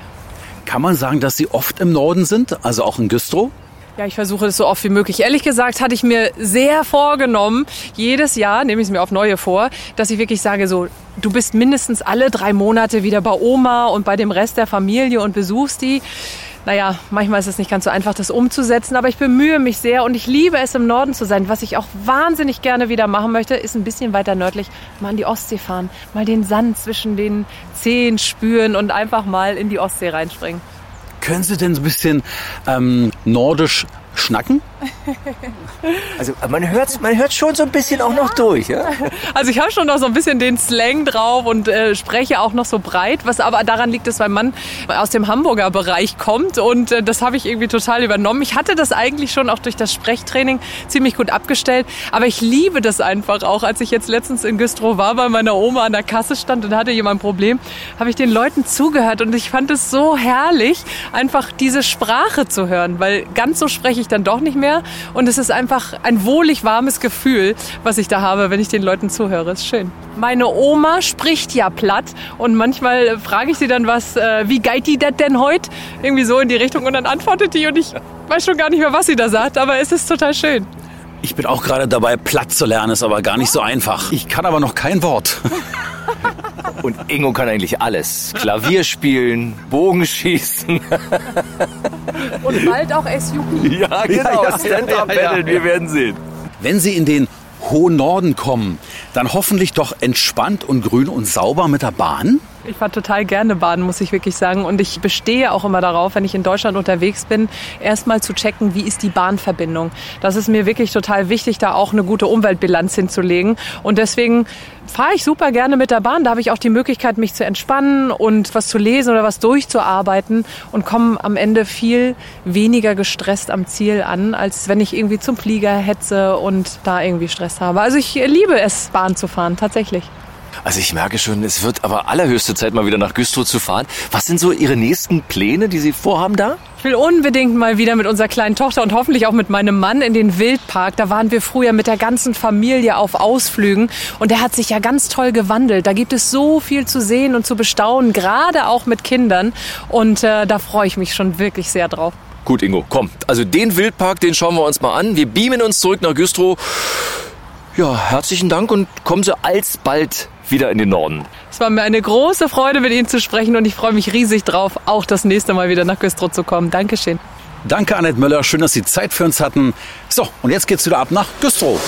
Speaker 2: Kann man sagen, dass Sie oft im Norden sind, also auch in Güstrow?
Speaker 4: Ja, ich versuche das so oft wie möglich. Ehrlich gesagt hatte ich mir sehr vorgenommen, jedes Jahr nehme ich es mir auf neue vor, dass ich wirklich sage, so, du bist mindestens alle drei Monate wieder bei Oma und bei dem Rest der Familie und besuchst die. Naja, manchmal ist es nicht ganz so einfach, das umzusetzen, aber ich bemühe mich sehr und ich liebe es, im Norden zu sein. Was ich auch wahnsinnig gerne wieder machen möchte, ist ein bisschen weiter nördlich mal an die Ostsee fahren, mal den Sand zwischen den Zehen spüren und einfach mal in die Ostsee reinspringen.
Speaker 2: Können Sie denn so ein bisschen ähm, nordisch schnacken?
Speaker 3: Also man hört man hört schon so ein bisschen auch noch durch. Ja?
Speaker 4: Also ich habe schon noch so ein bisschen den Slang drauf und äh, spreche auch noch so breit, was aber daran liegt, dass mein Mann aus dem Hamburger Bereich kommt und äh, das habe ich irgendwie total übernommen. Ich hatte das eigentlich schon auch durch das Sprechtraining ziemlich gut abgestellt, aber ich liebe das einfach auch. Als ich jetzt letztens in Güstrow war, bei meiner Oma an der Kasse stand und hatte jemand ein Problem, habe ich den Leuten zugehört und ich fand es so herrlich, einfach diese Sprache zu hören, weil ganz so spreche ich dann doch nicht mehr und es ist einfach ein wohlig warmes Gefühl, was ich da habe, wenn ich den Leuten zuhöre. Ist schön. Meine Oma spricht ja platt und manchmal frage ich sie dann was, äh, wie geht die das denn heute? Irgendwie so in die Richtung und dann antwortet die und ich weiß schon gar nicht mehr, was sie da sagt, aber es ist total schön.
Speaker 2: Ich bin auch gerade dabei, platt zu lernen, ist aber gar nicht so einfach. Ich kann aber noch kein Wort.
Speaker 3: Und Ingo kann eigentlich alles. Klavier spielen, Bogenschießen.
Speaker 4: Und bald auch SUP.
Speaker 3: Ja, genau.
Speaker 2: Ja, ja,
Speaker 3: Stand-up
Speaker 2: ja, ja,
Speaker 3: Battle, wir werden sehen.
Speaker 2: Wenn Sie in den hohen Norden kommen, dann hoffentlich doch entspannt und grün und sauber mit der Bahn.
Speaker 4: Ich fahre total gerne baden, muss ich wirklich sagen. Und ich bestehe auch immer darauf, wenn ich in Deutschland unterwegs bin, erstmal zu checken, wie ist die Bahnverbindung. Das ist mir wirklich total wichtig, da auch eine gute Umweltbilanz hinzulegen. Und deswegen fahre ich super gerne mit der Bahn. Da habe ich auch die Möglichkeit, mich zu entspannen und was zu lesen oder was durchzuarbeiten und komme am Ende viel weniger gestresst am Ziel an, als wenn ich irgendwie zum Flieger hetze und da irgendwie Stress habe. Also ich liebe es, Bahn zu fahren, tatsächlich.
Speaker 3: Also ich merke schon, es wird aber allerhöchste Zeit, mal wieder nach Güstrow zu fahren. Was sind so Ihre nächsten Pläne, die Sie vorhaben da?
Speaker 4: Ich will unbedingt mal wieder mit unserer kleinen Tochter und hoffentlich auch mit meinem Mann in den Wildpark. Da waren wir früher mit der ganzen Familie auf Ausflügen und der hat sich ja ganz toll gewandelt. Da gibt es so viel zu sehen und zu bestaunen, gerade auch mit Kindern. Und äh, da freue ich mich schon wirklich sehr drauf.
Speaker 3: Gut, Ingo, komm. Also den Wildpark, den schauen wir uns mal an. Wir beamen uns zurück nach Güstrow. Ja, herzlichen Dank und kommen Sie alsbald wieder in den Norden.
Speaker 4: Es war mir eine große Freude, mit Ihnen zu sprechen und ich freue mich riesig drauf, auch das nächste Mal wieder nach Güstrow zu kommen. Dankeschön.
Speaker 2: Danke, Annette Möller. Schön, dass Sie Zeit für uns hatten. So, und jetzt geht's wieder ab nach Güstrow.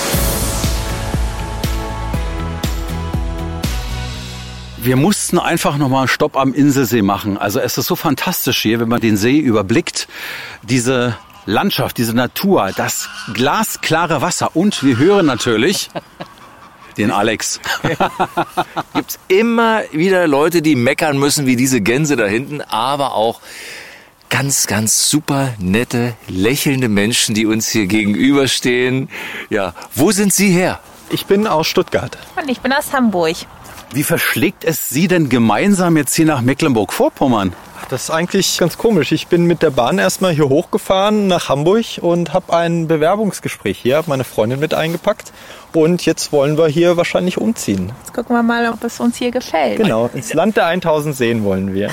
Speaker 2: Wir mussten einfach nochmal einen Stopp am Inselsee machen. Also es ist so fantastisch hier, wenn man den See überblickt. Diese Landschaft, diese Natur, das glasklare Wasser. Und wir hören natürlich den Alex.
Speaker 3: Gibt's immer wieder Leute, die meckern müssen, wie diese Gänse da hinten, aber auch ganz, ganz super nette, lächelnde Menschen, die uns hier gegenüberstehen. Ja, wo sind Sie her?
Speaker 9: Ich bin aus Stuttgart.
Speaker 10: Und ich bin aus Hamburg.
Speaker 2: Wie verschlägt es Sie denn gemeinsam jetzt hier nach Mecklenburg-Vorpommern?
Speaker 9: Das ist eigentlich ganz komisch. Ich bin mit der Bahn erstmal hier hochgefahren nach Hamburg und habe ein Bewerbungsgespräch hier, habe meine Freundin mit eingepackt und jetzt wollen wir hier wahrscheinlich umziehen.
Speaker 10: Jetzt gucken wir mal, ob es uns hier gefällt.
Speaker 9: Genau, ins Land der 1000 Seen wollen wir.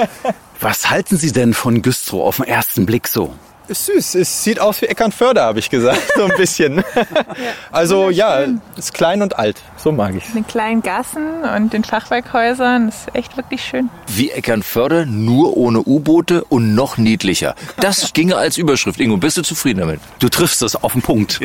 Speaker 2: Was halten Sie denn von Güstrow auf den ersten Blick so?
Speaker 9: Ist süß. Es sieht aus wie Eckernförde, habe ich gesagt, so ein bisschen. also ja, ist klein und alt. So mag ich
Speaker 10: Mit kleinen Gassen und den Fachwerkhäusern. Das ist echt wirklich schön.
Speaker 3: Wie Eckernförde, nur ohne U-Boote und noch niedlicher. Das ginge als Überschrift. Ingo, bist du zufrieden damit?
Speaker 2: Du triffst es auf den Punkt.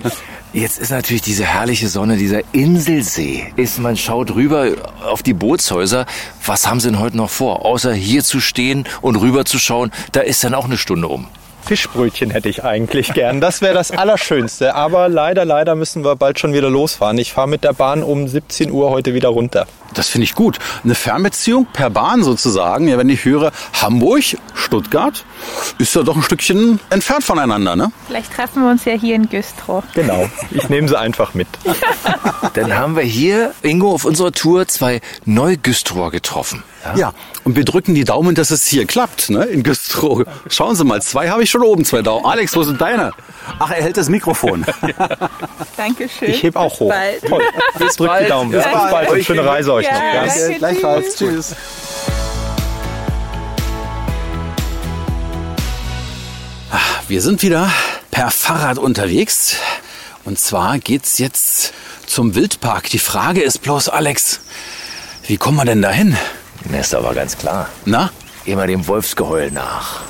Speaker 3: Jetzt ist natürlich diese herrliche Sonne, dieser Inselsee. Ist, man schaut rüber auf die Bootshäuser. Was haben Sie denn heute noch vor? Außer hier zu stehen und rüber zu schauen, da ist dann auch eine Stunde um.
Speaker 9: Fischbrötchen hätte ich eigentlich gern. Das wäre das Allerschönste. Aber leider, leider müssen wir bald schon wieder losfahren. Ich fahre mit der Bahn um 17 Uhr heute wieder runter.
Speaker 2: Das finde ich gut. Eine Fernbeziehung per Bahn sozusagen. Ja, wenn ich höre Hamburg, Stuttgart, ist ja doch ein Stückchen entfernt voneinander, ne?
Speaker 10: Vielleicht treffen wir uns ja hier in Güstrow.
Speaker 9: Genau. Ich nehme sie einfach mit.
Speaker 3: Dann haben wir hier, Ingo, auf unserer Tour zwei Neugüstrower getroffen.
Speaker 2: Ja. Und wir drücken die Daumen, dass es hier klappt, ne? In Güstrow. Schauen Sie mal, zwei habe ich schon oben, zwei Daumen. Alex, wo sind deine? Ach, er hält das Mikrofon.
Speaker 10: Dankeschön.
Speaker 9: Ich heb auch hoch.
Speaker 10: bald.
Speaker 9: Toll. Bis drückt die Daumen. Bis
Speaker 10: bald.
Speaker 9: bald und schöne Reise euch
Speaker 10: Ja,
Speaker 9: noch. Ja?
Speaker 10: danke,
Speaker 2: Gleichfalls. Tschüss. Wir sind wieder per Fahrrad unterwegs. Und zwar geht's jetzt zum Wildpark. Die Frage ist bloß, Alex, wie kommen wir denn dahin?
Speaker 3: Das ist aber ganz klar.
Speaker 2: Na?
Speaker 3: Immer dem Wolfsgeheul nach.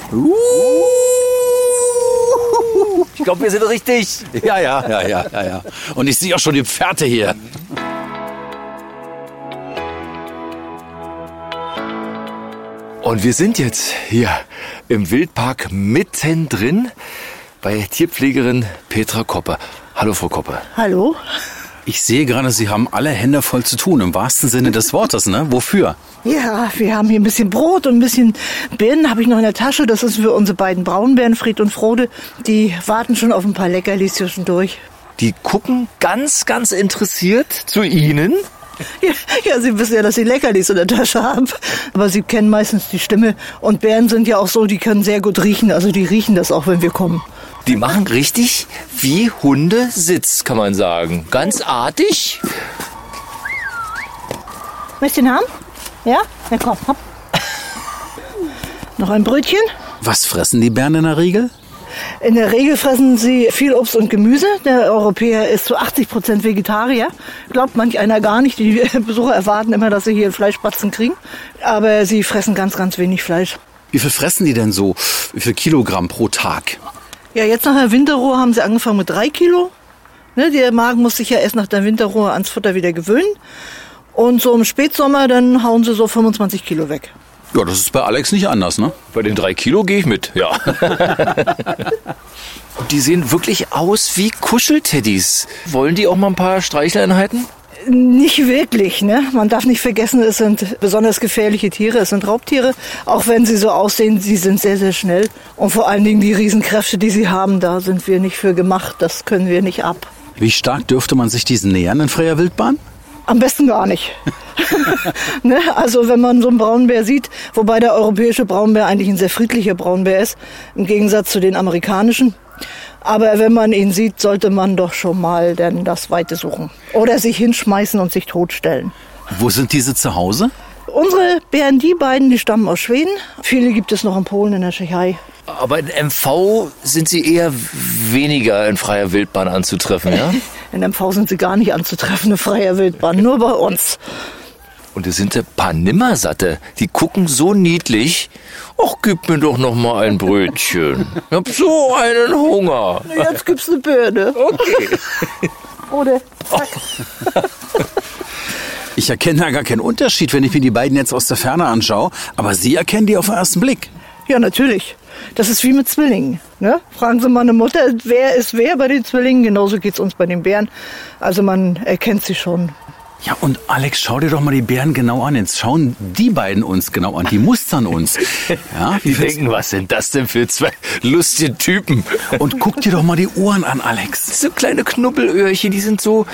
Speaker 3: Ich glaube, wir sind richtig.
Speaker 2: Ja, ja, ja, ja, ja, ja. Und ich sehe auch schon die Pferde hier.
Speaker 3: Und wir sind jetzt hier im Wildpark mittendrin bei Tierpflegerin Petra Koppe. Hallo, Frau Koppe.
Speaker 11: Hallo?
Speaker 2: Ich sehe gerade, Sie haben alle Hände voll zu tun, im wahrsten Sinne des Wortes, ne? Wofür?
Speaker 11: Ja, wir haben hier ein bisschen Brot und ein bisschen Birnen habe ich noch in der Tasche. Das ist für unsere beiden Braunbären, Fried und Frode. Die warten schon auf ein paar Leckerlis zwischendurch.
Speaker 3: Die gucken ganz, ganz interessiert zu Ihnen.
Speaker 11: Ja, ja, Sie wissen ja, dass Sie Leckerlis in der Tasche haben. Aber Sie kennen meistens die Stimme. Und Bären sind ja auch so, die können sehr gut riechen. Also die riechen das auch, wenn wir kommen.
Speaker 3: Die machen richtig wie Hunde Sitz, kann man sagen. Ganz artig.
Speaker 11: Möchtest du den haben? Ja? Na komm, hopp. Noch ein Brötchen.
Speaker 2: Was fressen die Bären in der Regel?
Speaker 11: In der Regel fressen sie viel Obst und Gemüse. Der Europäer ist zu 80 Prozent Vegetarier. Glaubt manch einer gar nicht. Die Besucher erwarten immer, dass sie hier Fleischbatzen kriegen. Aber sie fressen ganz, ganz wenig Fleisch.
Speaker 2: Wie viel fressen die denn so? Wie viel Kilogramm pro Tag?
Speaker 11: Ja, jetzt nach der Winterruhe haben sie angefangen mit drei Kilo. Ne, der Magen muss sich ja erst nach der Winterruhe ans Futter wieder gewöhnen. Und so im Spätsommer, dann hauen sie so 25 Kilo weg.
Speaker 2: Ja, das ist bei Alex nicht anders, ne?
Speaker 3: Bei den drei Kilo gehe ich mit, ja. die sehen wirklich aus wie Kuschelteddys. Wollen die auch mal ein paar Streicheleinheiten?
Speaker 11: Nicht wirklich, ne? Man darf nicht vergessen, es sind besonders gefährliche Tiere, es sind Raubtiere. Auch wenn sie so aussehen, sie sind sehr, sehr schnell. Und vor allen Dingen die Riesenkräfte, die sie haben, da sind wir nicht für gemacht. Das können wir nicht ab.
Speaker 2: Wie stark dürfte man sich diesen nähern in freier Wildbahn?
Speaker 11: Am besten gar nicht. ne? Also wenn man so einen Braunbär sieht, wobei der europäische Braunbär eigentlich ein sehr friedlicher Braunbär ist, im Gegensatz zu den amerikanischen. Aber wenn man ihn sieht, sollte man doch schon mal denn das Weite suchen. Oder sich hinschmeißen und sich totstellen.
Speaker 2: Wo sind diese zu Hause?
Speaker 11: Unsere Bären, die beiden, die stammen aus Schweden. Viele gibt es noch in Polen, in der Tschechei.
Speaker 3: Aber in MV sind sie eher weniger in freier Wildbahn anzutreffen, ja?
Speaker 11: In MV sind sie gar nicht anzutreffen, in freier Wildbahn, nur bei uns.
Speaker 3: Und es sind ein paar Nimmersatte. Die gucken so niedlich. Ach, gib mir doch noch mal ein Brötchen. Ich hab so einen Hunger.
Speaker 11: Jetzt gibt's eine Birne.
Speaker 3: Okay.
Speaker 11: Oder?
Speaker 2: Ich erkenne da gar keinen Unterschied, wenn ich mir die beiden jetzt aus der Ferne anschaue. Aber Sie erkennen die auf den ersten Blick.
Speaker 11: Ja, natürlich. Das ist wie mit Zwillingen. Ne? Fragen Sie mal eine Mutter, wer ist wer bei den Zwillingen? Genauso geht's uns bei den Bären. Also man erkennt sie schon.
Speaker 2: Ja, und Alex, schau dir doch mal die Bären genau an. Jetzt schauen die beiden uns genau an. Die mustern uns. Ja,
Speaker 3: Die denken, was sind das denn für zwei lustige Typen?
Speaker 2: Und guck dir doch mal die Ohren an, Alex.
Speaker 3: Diese kleine Knubbelöhrchen, die sind so,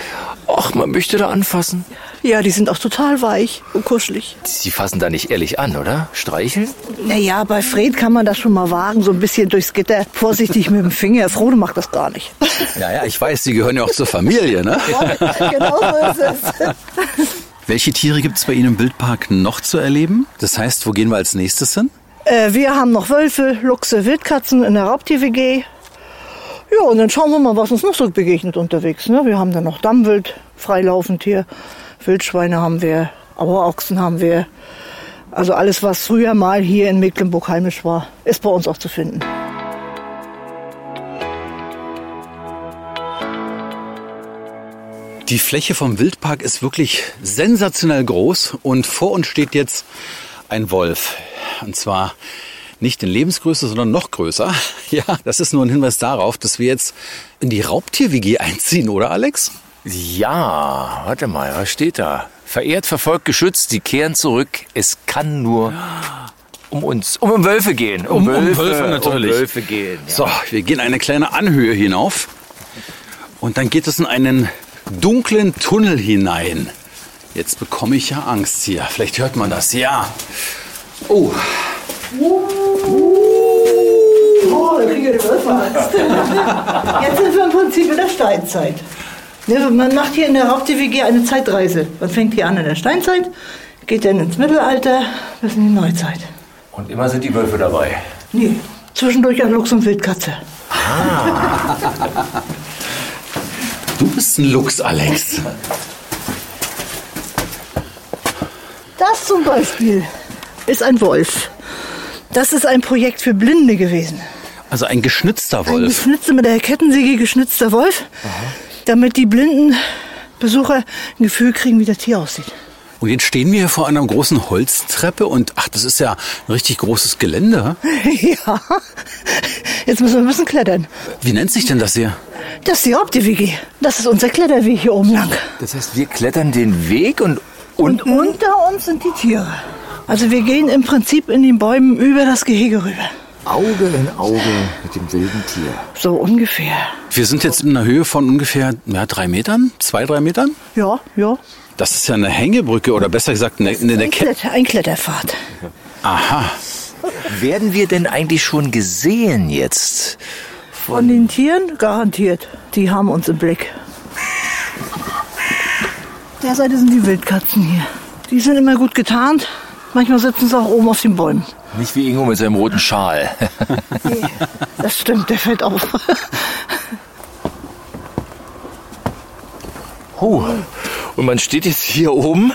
Speaker 3: ach, man möchte da anfassen.
Speaker 11: Ja, die sind auch total weich und kuschelig.
Speaker 3: Sie fassen da nicht ehrlich an, oder? Streicheln?
Speaker 11: Naja, bei Fred kann man das schon mal wagen, so ein bisschen durchs Gitter, vorsichtig mit dem Finger. Frode macht das gar nicht.
Speaker 2: Ja, ja, ich weiß, die gehören ja auch zur Familie, ne?
Speaker 11: genau so ist es.
Speaker 2: Welche Tiere gibt es bei Ihnen im Wildpark noch zu erleben? Das heißt, wo gehen wir als nächstes hin?
Speaker 11: Äh, wir haben noch Wölfe, Luchse, Wildkatzen in der Raubtier-WG. Ja, und dann schauen wir mal, was uns noch so begegnet unterwegs. Ne? Wir haben dann noch Dammwild, freilaufend hier. Wildschweine haben wir, Auerochsen haben wir. Also alles, was früher mal hier in Mecklenburg heimisch war, ist bei uns auch zu finden.
Speaker 2: Die Fläche vom Wildpark ist wirklich sensationell groß und vor uns steht jetzt ein Wolf. Und zwar nicht in Lebensgröße, sondern noch größer. Ja, das ist nur ein Hinweis darauf, dass wir jetzt in die Raubtier-WG einziehen, oder Alex?
Speaker 3: Ja, warte mal, was steht da? Verehrt, verfolgt, geschützt, sie kehren zurück. Es kann nur um uns, um, um Wölfe gehen.
Speaker 2: Um- um Wölfe natürlich.
Speaker 3: Um Wölfe gehen. Ja.
Speaker 2: So, wir gehen eine kleine Anhöhe hinauf. Und dann geht es in einen dunklen Tunnel hinein. Jetzt bekomme ich ja Angst hier. Vielleicht hört man das. Ja. Oh,
Speaker 11: Oh, da kriege ich die Wölfeangst. Jetzt sind wir im Prinzip in der Steinzeit. Ne, man macht hier in der Haupt-TVG eine Zeitreise. Man fängt hier an in der Steinzeit, geht dann ins Mittelalter bis in die Neuzeit.
Speaker 3: Und immer sind die Wölfe dabei.
Speaker 11: Nee, zwischendurch auch Luchs und Wildkatze.
Speaker 2: du bist ein Luchs, Alex.
Speaker 11: Das zum Beispiel ist ein Wolf. Das ist ein Projekt für Blinde gewesen.
Speaker 2: Also ein geschnitzter
Speaker 11: Ein
Speaker 2: Wolf.
Speaker 11: geschnitzter, mit der Kettensäge geschnitzter Wolf, damit die blinden Besucher ein Gefühl kriegen, wie das Tier aussieht.
Speaker 2: Und jetzt stehen wir hier vor einer großen Holztreppe und ach, das ist ja ein richtig großes Gelände.
Speaker 11: ja, jetzt müssen wir ein bisschen klettern.
Speaker 2: Wie nennt sich denn das hier?
Speaker 11: Das ist die Haupt-WG. Das ist unser Kletterweg hier oben lang.
Speaker 3: Das heißt, wir klettern den Weg und
Speaker 11: Und unter uns sind die Tiere. Also wir gehen im Prinzip in den Bäumen über das Gehege rüber.
Speaker 3: Auge in Auge mit dem wilden Tier.
Speaker 11: So ungefähr.
Speaker 2: Wir sind jetzt in einer Höhe von ungefähr ja, drei Metern, zwei, drei Metern.
Speaker 11: Ja, ja.
Speaker 2: Das ist ja eine Hängebrücke oder besser gesagt eine, eine
Speaker 11: Ein,
Speaker 2: Kette.
Speaker 11: Kletter, ein Kletterpfad.
Speaker 2: Aha.
Speaker 3: Werden wir denn eigentlich schon gesehen jetzt?
Speaker 11: Von den Tieren garantiert. Die haben uns im Blick. Der Seite sind die Wildkatzen hier. Die sind immer gut getarnt. Manchmal sitzen sie auch oben auf den Bäumen.
Speaker 3: Nicht wie Ingo mit seinem roten Schal.
Speaker 11: Das stimmt, der fällt auf.
Speaker 3: Oh. Und man steht jetzt hier oben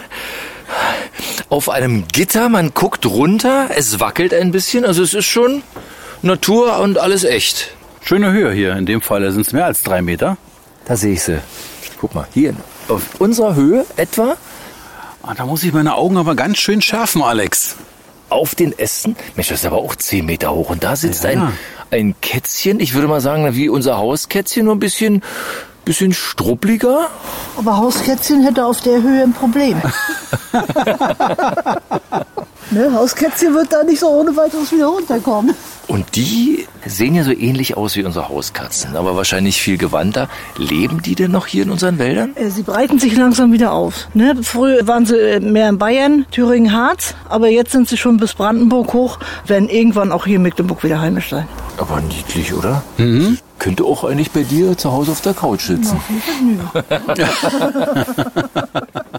Speaker 3: auf einem Gitter, man guckt runter, es wackelt ein bisschen, also es ist schon Natur und alles echt.
Speaker 2: Schöne Höhe hier. In dem Fall sind es mehr als drei Meter.
Speaker 3: Da sehe ich sie. Guck mal, hier auf unserer Höhe etwa
Speaker 2: Ah, da muss ich meine Augen aber ganz schön schärfen, Alex.
Speaker 3: auf den Ästen. Mensch, das ist aber auch 10 Meter hoch. Und da sitzt
Speaker 2: Ja.
Speaker 3: ein, ein Kätzchen, ich würde mal sagen, wie unser Hauskätzchen, nur ein bisschen, bisschen struppliger.
Speaker 11: Aber Hauskätzchen hätte auf der Höhe ein Problem. ne, Hauskätzchen wird da nicht so ohne weiteres wieder runterkommen.
Speaker 3: Und die sehen ja so ähnlich aus wie unsere Hauskatzen, aber wahrscheinlich viel gewandter. Leben die denn noch hier in unseren Wäldern?
Speaker 11: Äh, Sie breiten sich langsam wieder aus. Ne? Früher waren sie äh, mehr in Bayern, Thüringen, Harz, aber jetzt sind sie schon bis Brandenburg hoch, werden irgendwann auch hier in Mecklenburg wieder heimisch sein.
Speaker 3: Aber niedlich, oder? Mhm. Könnte auch eigentlich bei dir zu Hause auf der Couch sitzen.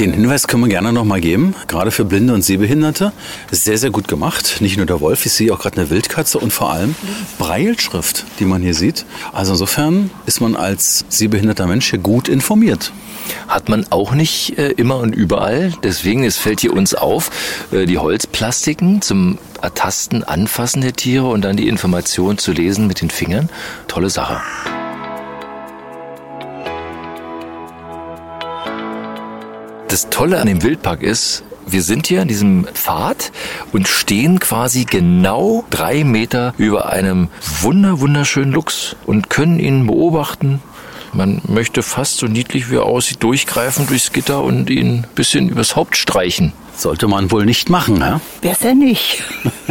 Speaker 2: Den Hinweis können wir gerne noch mal geben, gerade für Blinde und Sehbehinderte. Sehr, sehr gut gemacht. Nicht nur der Wolf, ich sehe auch gerade eine Wildkatze und vor allem Breilschrift, die man hier sieht. Also insofern ist man als sehbehinderter Mensch hier gut informiert.
Speaker 3: Hat man auch nicht äh, immer und überall. Deswegen, es fällt hier uns auf, äh, die Holzplastiken zum Ertasten, Anfassen der Tiere und dann die Information zu lesen mit den Fingern. Tolle Sache. Das Tolle an dem Wildpark ist, wir sind hier an diesem Pfad und stehen quasi genau drei Meter über einem wunder wunderschönen Luchs und können ihn beobachten. Man möchte fast so niedlich wie er aussieht durchgreifen durchs Gitter und ihn ein bisschen übers Haupt streichen.
Speaker 2: Sollte man wohl nicht machen, ja?
Speaker 11: Wär's er nicht.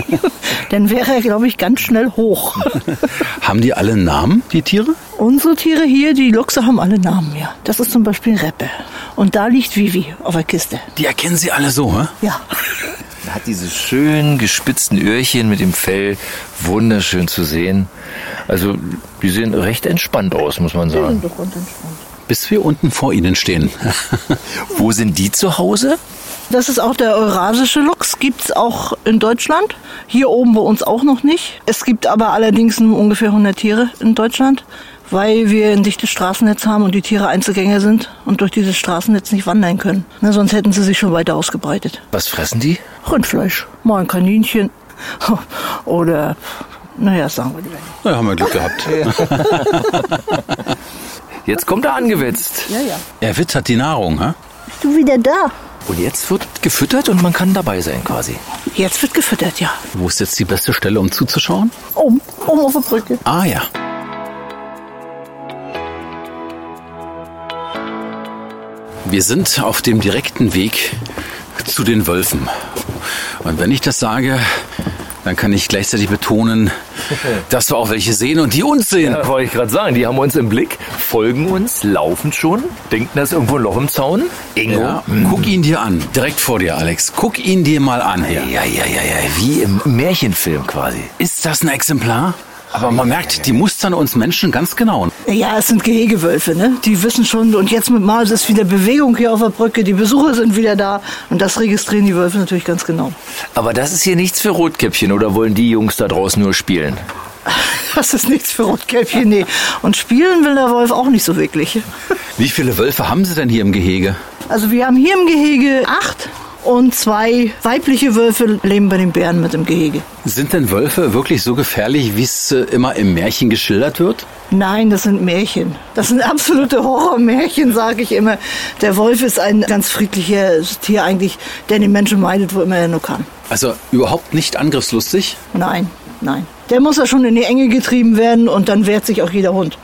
Speaker 11: Dann wäre er, glaube ich, ganz schnell hoch.
Speaker 2: Haben die alle Namen, die Tiere?
Speaker 11: Unsere Tiere hier, die Luchse, haben alle Namen, ja. Das ist zum Beispiel Reppe. Und da liegt Vivi auf der Kiste.
Speaker 2: Die erkennen sie alle so, hä?
Speaker 11: Ja.
Speaker 3: Er hat diese schönen gespitzten Öhrchen mit dem Fell, wunderschön zu sehen. Also, die sehen recht entspannt aus, muss man sagen.
Speaker 11: doch ganz entspannt.
Speaker 2: Bis wir unten vor ihnen stehen.
Speaker 3: Wo sind die zu Hause?
Speaker 11: Das ist auch der eurasische Luchs, gibt's auch in Deutschland. Hier oben bei uns auch noch nicht. Es gibt aber allerdings nur ungefähr 100 Tiere in Deutschland, weil wir ein dichtes Straßennetz haben und die Tiere Einzelgänger sind und durch dieses Straßennetz nicht wandern können. Na, sonst hätten sie sich schon weiter ausgebreitet.
Speaker 3: Was fressen die?
Speaker 11: Rindfleisch, mal ein Kaninchen oder, naja, sagen wir lieber nicht.
Speaker 2: Da haben wir Glück gehabt.
Speaker 3: Jetzt kommt er angewetzt.
Speaker 11: Ja, ja.
Speaker 2: Er wittert die Nahrung, hä?
Speaker 11: Bist du wieder da?
Speaker 3: Und jetzt wird gefüttert und man kann dabei sein quasi.
Speaker 11: Jetzt wird gefüttert, ja.
Speaker 2: Wo ist jetzt die beste Stelle, um zuzuschauen?
Speaker 11: Oben, oben auf der Brücke.
Speaker 2: Ah ja. Wir sind auf dem direkten Weg zu den Wölfen. Und wenn ich das sage, dann kann ich gleichzeitig betonen, dass wir auch welche sehen und die uns sehen.
Speaker 3: Ja, wollte ich gerade sagen, die haben uns im Blick, folgen uns, laufen schon, denken, da ist irgendwo ein Loch im Zaun. Ingo.
Speaker 2: Ja, guck ihn dir an, direkt vor dir, Alex. Guck ihn dir mal an.
Speaker 3: Ja, ja, ja, ja, wie im Märchenfilm quasi.
Speaker 2: Ist das ein Exemplar? Aber man merkt, die mustern uns Menschen ganz genau.
Speaker 11: Ja, es sind Gehegewölfe, ne? Die wissen schon, und jetzt mit Mal ist wieder Bewegung hier auf der Brücke, die Besucher sind wieder da und das registrieren die Wölfe natürlich ganz genau.
Speaker 3: Aber das ist hier nichts für Rotkäppchen oder wollen die Jungs da draußen nur spielen?
Speaker 11: Das ist nichts für Rotkäppchen, nee. Und spielen will der Wolf auch nicht so wirklich.
Speaker 2: Wie viele Wölfe haben Sie denn hier im Gehege?
Speaker 11: Also wir haben hier im Gehege acht und zwei weibliche Wölfe leben bei den Bären mit im Gehege.
Speaker 2: Sind denn Wölfe wirklich so gefährlich, wie es äh, immer im Märchen geschildert wird?
Speaker 11: Nein, das sind Märchen. Das sind absolute Horrormärchen, sage ich immer. Der Wolf ist ein ganz friedliches Tier eigentlich, der den Menschen meidet, wo immer er nur kann.
Speaker 2: Also überhaupt nicht angriffslustig?
Speaker 11: Nein, nein. Der muss ja schon in die Enge getrieben werden und dann wehrt sich auch jeder Hund.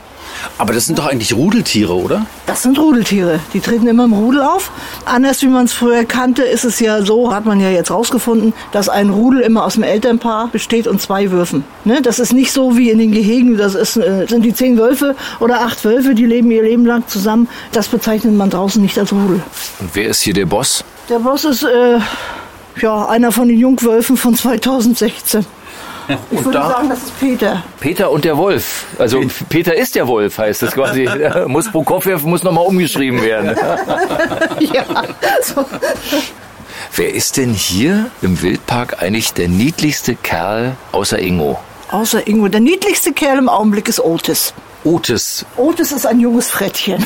Speaker 2: Aber das sind doch eigentlich Rudeltiere, oder?
Speaker 11: Das sind Rudeltiere. Die treten immer im Rudel auf. Anders wie man es früher kannte, ist es ja so, hat man ja jetzt rausgefunden, dass ein Rudel immer aus dem Elternpaar besteht und zwei Würfen. Ne? Das ist nicht so wie in den Gehegen, das ist, äh, sind die zehn Wölfe oder acht Wölfe, die leben ihr Leben lang zusammen. Das bezeichnet man draußen nicht als Rudel.
Speaker 3: Und wer ist hier der Boss?
Speaker 11: Der Boss ist äh, ja, einer von den Jungwölfen von 2016. Ich würde sagen, das ist Peter.
Speaker 3: Peter und der Wolf. Also Peter ist der Wolf, heißt es quasi. muss Prokofjew muss nochmal umgeschrieben werden.
Speaker 11: ja, so.
Speaker 3: Wer ist denn hier im Wildpark eigentlich der niedlichste Kerl außer Ingo?
Speaker 11: Außer Ingo. Der niedlichste Kerl im Augenblick ist Otis.
Speaker 2: Otis.
Speaker 11: Otis ist ein junges Frettchen.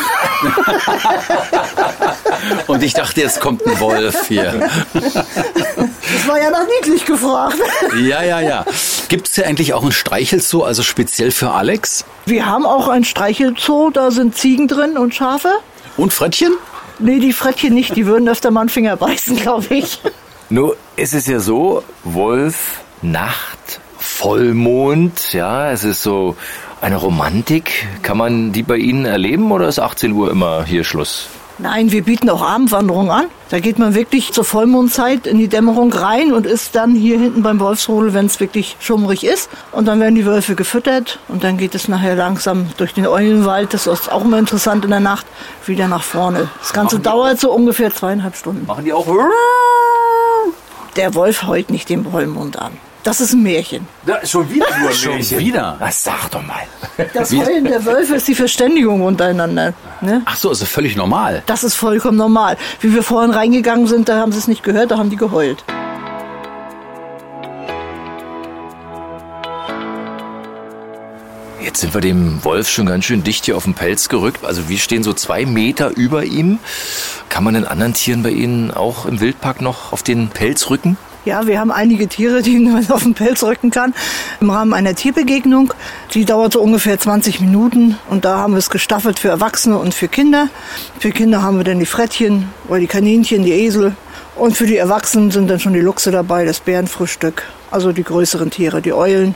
Speaker 2: Und ich dachte, jetzt kommt ein Wolf hier.
Speaker 11: Das war ja noch niedlich gefragt.
Speaker 2: Ja, ja, ja. Gibt es hier eigentlich auch ein Streichelzoo, also speziell für Alex?
Speaker 11: Wir haben auch ein Streichelzoo, da sind Ziegen drin und Schafe.
Speaker 2: Und Frettchen?
Speaker 11: Nee, die Frettchen nicht, die würden öfter mal einen Finger beißen, glaube ich.
Speaker 3: Nur ist es ja so, Wolf, Nacht, Vollmond, ja, es ist so eine Romantik. Kann man die bei Ihnen erleben oder ist 18 Uhr immer hier Schluss?
Speaker 11: Nein, wir bieten auch Abendwanderungen an. Da geht man wirklich zur Vollmondzeit in die Dämmerung rein und ist dann hier hinten beim Wolfsrudel, wenn es wirklich schummrig ist. Und dann werden die Wölfe gefüttert und dann geht es nachher langsam durch den Eulenwald, das ist auch immer interessant in der Nacht, wieder nach vorne. Das Ganze dauert so ungefähr zweieinhalb Stunden.
Speaker 3: Machen die auch?
Speaker 11: Der Wolf heult nicht den Vollmond an. Das ist ein Märchen.
Speaker 3: Ja, schon wieder nur
Speaker 2: Schon
Speaker 3: Märchen.
Speaker 2: wieder?
Speaker 3: Was sag doch mal.
Speaker 11: Das Heulen der Wölfe ist die Verständigung untereinander. Ne?
Speaker 2: Ach so, ist völlig normal.
Speaker 11: Das ist vollkommen normal. Wie wir vorhin reingegangen sind, da haben sie es nicht gehört, da haben die geheult.
Speaker 3: Jetzt sind wir dem Wolf schon ganz schön dicht hier auf den Pelz gerückt. Also wir stehen so zwei Meter über ihm. Kann man den anderen Tieren bei Ihnen auch im Wildpark noch auf den Pelz rücken?
Speaker 11: Ja, wir haben einige Tiere, die man auf den Pelz rücken kann. Im Rahmen einer Tierbegegnung. Die dauert so ungefähr 20 Minuten. Und da haben wir es gestaffelt für Erwachsene und für Kinder. Für Kinder haben wir dann die Frettchen oder die Kaninchen, die Esel. Und für die Erwachsenen sind dann schon die Luchse dabei, das Bärenfrühstück. Also die größeren Tiere, die Eulen.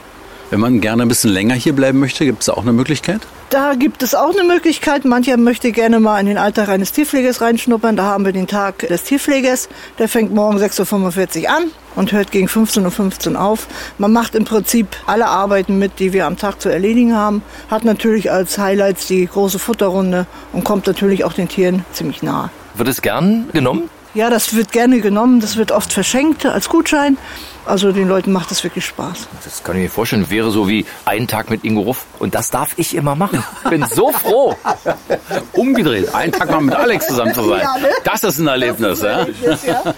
Speaker 2: Wenn man gerne ein bisschen länger hier bleiben möchte, gibt es auch eine Möglichkeit?
Speaker 11: Da gibt es auch eine Möglichkeit. Mancher möchte gerne mal in den Alltag eines Tierpflegers reinschnuppern. Da haben wir den Tag des Tierpflegers. Der fängt morgen 6.45 Uhr an und hört gegen 15.15 Uhr auf. Man macht im Prinzip alle Arbeiten mit, die wir am Tag zu erledigen haben. Hat natürlich als Highlights die große Futterrunde und kommt natürlich auch den Tieren ziemlich nahe.
Speaker 3: Wird es gern genommen?
Speaker 11: Ja, das wird gerne genommen. Das wird oft verschenkt als Gutschein. Also den Leuten macht das wirklich Spaß.
Speaker 3: Das kann ich mir vorstellen. Wäre so wie ein Tag mit Ingo Ruff. Und das darf ich immer machen. Bin so froh.
Speaker 2: Umgedreht, einen Tag mal mit Alex zusammen zu sein.
Speaker 11: Ja, ne?
Speaker 2: Das ist ein Erlebnis, ja?
Speaker 11: ja.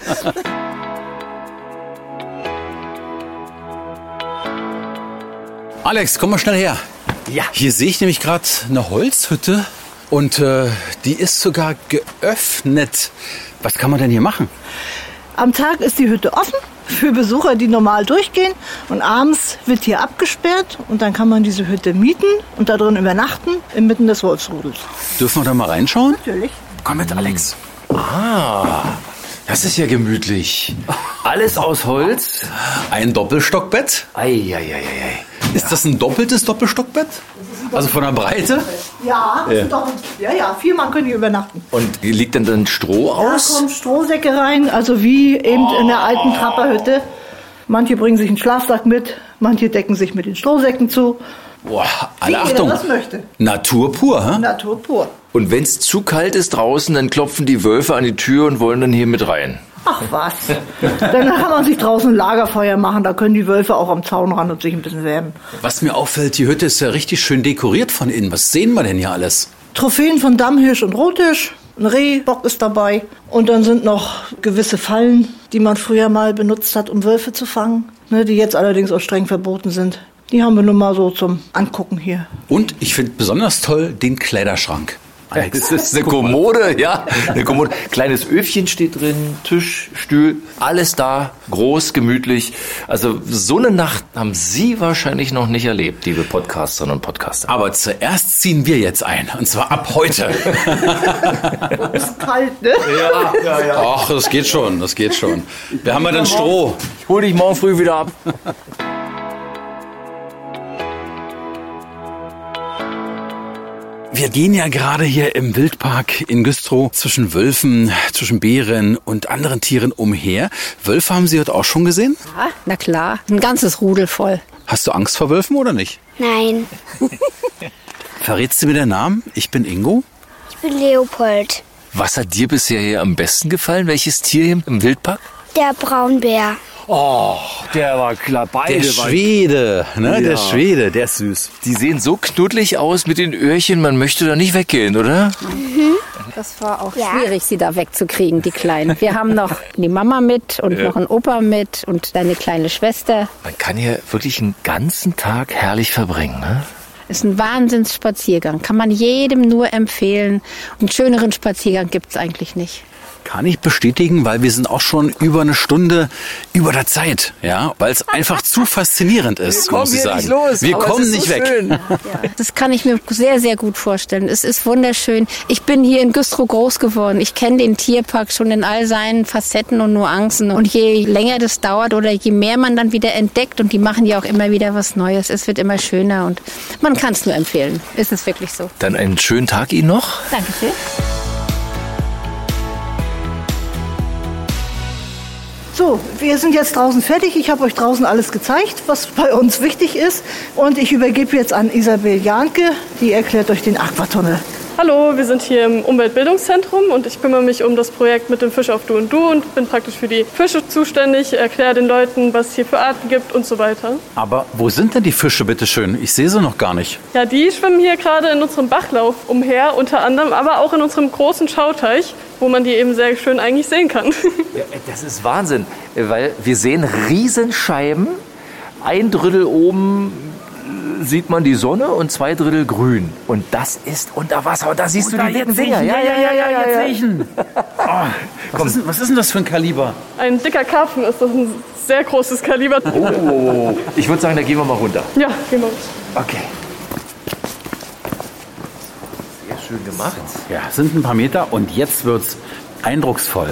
Speaker 2: Alex, komm mal schnell her.
Speaker 3: Ja.
Speaker 2: Hier sehe ich nämlich gerade eine Holzhütte und äh, die ist sogar geöffnet. Was kann man denn hier machen?
Speaker 11: Am Tag ist die Hütte offen für Besucher, die normal durchgehen. Und abends wird hier abgesperrt und dann kann man diese Hütte mieten und da drin übernachten, inmitten des Wolfsrudels.
Speaker 2: Dürfen wir da mal reinschauen?
Speaker 11: Natürlich.
Speaker 3: Komm mit, Alex. Ah, das ist ja gemütlich. Alles aus Holz.
Speaker 2: Ein Doppelstockbett?
Speaker 3: Eieieiei.
Speaker 2: Ist das ein doppeltes Doppelstockbett? Also von der Breite?
Speaker 11: Ja,
Speaker 2: Ja.
Speaker 11: ja. Doch, ja, ja, viermal können die übernachten.
Speaker 3: Und liegt denn dann Stroh
Speaker 11: Da
Speaker 3: aus?
Speaker 11: kommen Strohsäcke rein, also wie eben in der alten Trapperhütte. Manche bringen sich einen Schlafsack mit, manche decken sich mit den Strohsäcken zu.
Speaker 2: Boah,
Speaker 11: Wie
Speaker 2: alle
Speaker 11: jeder
Speaker 2: Achtung.
Speaker 11: das möchte.
Speaker 2: Natur pur, hä?
Speaker 11: Natur pur.
Speaker 3: Und wenn es zu kalt ist draußen, dann klopfen die Wölfe an die Tür und wollen dann hier mit rein.
Speaker 11: Ach was. Dann kann man sich draußen ein Lagerfeuer machen, da können die Wölfe auch am Zaun ran und sich ein bisschen wärmen.
Speaker 2: Was mir auffällt, die Hütte ist ja richtig schön dekoriert von innen. Was sehen wir denn hier alles?
Speaker 11: Trophäen von Dammhirsch und Rothirsch. Ein Reh, Bock ist dabei. Und dann sind noch gewisse Fallen, die man früher mal benutzt hat, um Wölfe zu fangen. Ne, die jetzt allerdings auch streng verboten sind. Die haben wir nun mal so zum Angucken hier.
Speaker 2: Und ich finde besonders toll den Kleiderschrank.
Speaker 3: Das ist eine Kommode, ja. Eine Kommode. Kleines Öfchen steht drin, Tisch, Stuhl, alles da, groß, gemütlich. Also so eine Nacht haben Sie wahrscheinlich noch nicht erlebt, liebe Podcasterinnen und Podcaster.
Speaker 2: Aber zuerst ziehen wir jetzt ein. Und zwar ab heute.
Speaker 11: Ist kalt, ne?
Speaker 2: Ach, das geht schon, das geht schon. Wir haben ja dann Stroh.
Speaker 3: Ich hol dich morgen früh wieder ab.
Speaker 2: Wir gehen ja gerade hier im Wildpark in Güstrow zwischen Wölfen, zwischen Bären und anderen Tieren umher. Wölfe haben Sie heute auch schon gesehen?
Speaker 12: Ja, na klar, ein ganzes Rudel voll.
Speaker 2: Hast du Angst vor Wölfen oder nicht?
Speaker 13: Nein,
Speaker 2: Verrätst du mir den Namen? Ich bin Ingo.
Speaker 13: ich bin Leopold,
Speaker 3: Was hat dir bisher hier am besten gefallen? Welches Tier hier im Wildpark?
Speaker 13: der Braunbär.
Speaker 7: Oh, der war klar. Beide
Speaker 2: Der Schwede, ne?
Speaker 7: Ja.
Speaker 2: Der Schwede, der ist süß.
Speaker 3: Die sehen so knuddelig aus mit den Öhrchen, man möchte da nicht weggehen, oder?
Speaker 12: Das war auch
Speaker 13: Ja.
Speaker 12: schwierig, sie da wegzukriegen, die Kleinen. Wir haben noch die Mama mit und noch einen Opa mit und deine kleine Schwester.
Speaker 3: Man kann hier wirklich einen ganzen Tag herrlich verbringen, ne?
Speaker 12: Ist ein Wahnsinnsspaziergang. Kann man jedem nur empfehlen. Einen schöneren Spaziergang gibt's eigentlich nicht.
Speaker 2: Kann ich bestätigen, weil wir sind auch schon über eine Stunde über der Zeit, ja, weil es einfach zu faszinierend ist, muss ich sagen. wir kommen nicht weg.
Speaker 12: Das kann ich mir sehr, sehr gut vorstellen. Es ist wunderschön. Ich bin hier in Güstrow groß geworden. Ich kenne den Tierpark schon in all seinen Facetten und Nuancen. Und je länger das dauert oder je mehr man dann wieder entdeckt, und die machen ja auch immer wieder was Neues, es wird immer schöner und man kann es nur empfehlen. Ist es wirklich so.
Speaker 3: Dann einen schönen Tag Ihnen noch.
Speaker 12: Dankeschön.
Speaker 11: So, wir sind jetzt draußen fertig. Ich habe euch draußen alles gezeigt, was bei uns wichtig ist. Und ich übergebe jetzt an Isabel Janke, die erklärt euch den Aquatunnel.
Speaker 14: Hallo, wir sind hier im Umweltbildungszentrum und ich kümmere mich um das Projekt mit dem Fisch auf Du und Du und bin praktisch für die Fische zuständig, erkläre den Leuten, was es hier für Arten gibt und so weiter.
Speaker 2: Aber wo sind denn die Fische, bitteschön? Ich sehe sie noch gar nicht.
Speaker 14: Ja, die schwimmen hier gerade in unserem Bachlauf umher, unter anderem, aber auch in unserem großen Schauteich, wo man die eben sehr schön eigentlich sehen kann.
Speaker 3: Das ist Wahnsinn, weil wir sehen Riesenscheiben. Ein Drittel oben sieht man die Sonne und zwei Drittel grün. Und das ist unter Wasser. Und da siehst du die dicken Dinger. Ja, ja, ja, ja, ja, ja.
Speaker 2: Was ist, denn- was ist denn das für ein Kaliber?
Speaker 14: Ein dicker Karpfen ist das ein sehr großes Kaliber.
Speaker 3: Oh, ich würde sagen, da gehen wir mal runter.
Speaker 14: Ja, genau.
Speaker 3: Okay. Sehr schön gemacht.
Speaker 2: Ja, sind ein paar Meter und jetzt wird's eindrucksvoll.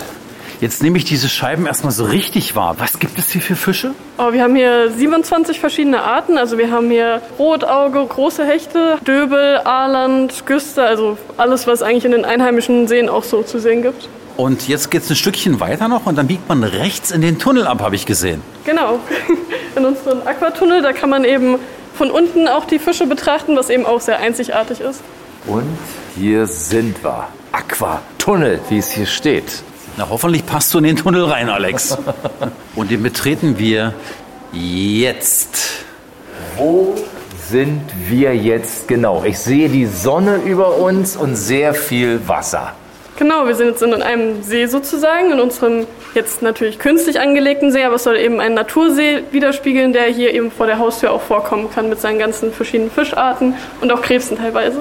Speaker 2: Jetzt nehme ich diese Scheiben erstmal so richtig wahr. Was gibt es hier für Fische?
Speaker 14: Oh, wir haben hier 27 verschiedene Arten. Also wir haben hier Rotauge, große Hechte, Döbel, Aaland, Güster, also alles, was eigentlich in den einheimischen Seen auch so zu sehen gibt.
Speaker 2: Und jetzt geht's ein Stückchen weiter noch und dann biegt man rechts in den Tunnel ab, habe ich gesehen.
Speaker 14: Genau. In unserem Aquatunnel, da kann man eben von unten auch die Fische betrachten, was eben auch sehr einzigartig ist.
Speaker 3: Und hier sind wir. Aquatunnel, wie es hier steht.
Speaker 2: Na, hoffentlich passt du in den Tunnel rein, Alex. und den betreten wir jetzt.
Speaker 3: Wo sind wir jetzt genau? Ich sehe die Sonne über uns und sehr viel Wasser.
Speaker 14: Genau, wir sind jetzt in einem See sozusagen, in unserem jetzt natürlich künstlich angelegten See, aber es soll eben einen Natursee widerspiegeln, der hier eben vor der Haustür auch vorkommen kann mit seinen ganzen verschiedenen Fischarten und auch Krebsen teilweise.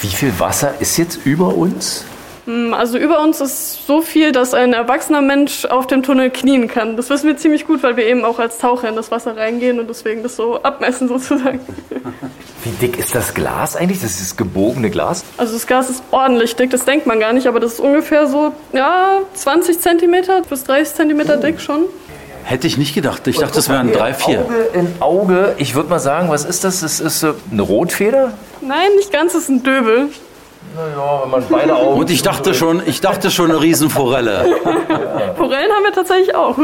Speaker 3: Wie viel Wasser ist jetzt über uns?
Speaker 14: Hm, Also über uns ist so viel, dass ein erwachsener Mensch auf dem Tunnel knien kann. Das wissen wir ziemlich gut, weil wir eben auch als Taucher in das Wasser reingehen und deswegen das so abmessen sozusagen.
Speaker 3: Wie dick ist das Glas eigentlich? Das ist das gebogene Glas.
Speaker 14: Also das Gas ist ordentlich dick, das denkt man gar nicht, aber das ist ungefähr so, ja, 20 Zentimeter bis 30 Zentimeter dick schon.
Speaker 2: Hätte ich nicht gedacht. Ich dachte, das wären drei, vier.
Speaker 3: Auge in Auge. Ich würde mal sagen, was ist das? Das ist so eine Rotfeder.
Speaker 14: Nein, nicht ganz, es ist ein Döbel.
Speaker 3: Naja, wenn man beide Augen.
Speaker 2: Und ich dachte schon, ich dachte schon eine Riesenforelle.
Speaker 14: Forellen haben wir tatsächlich auch.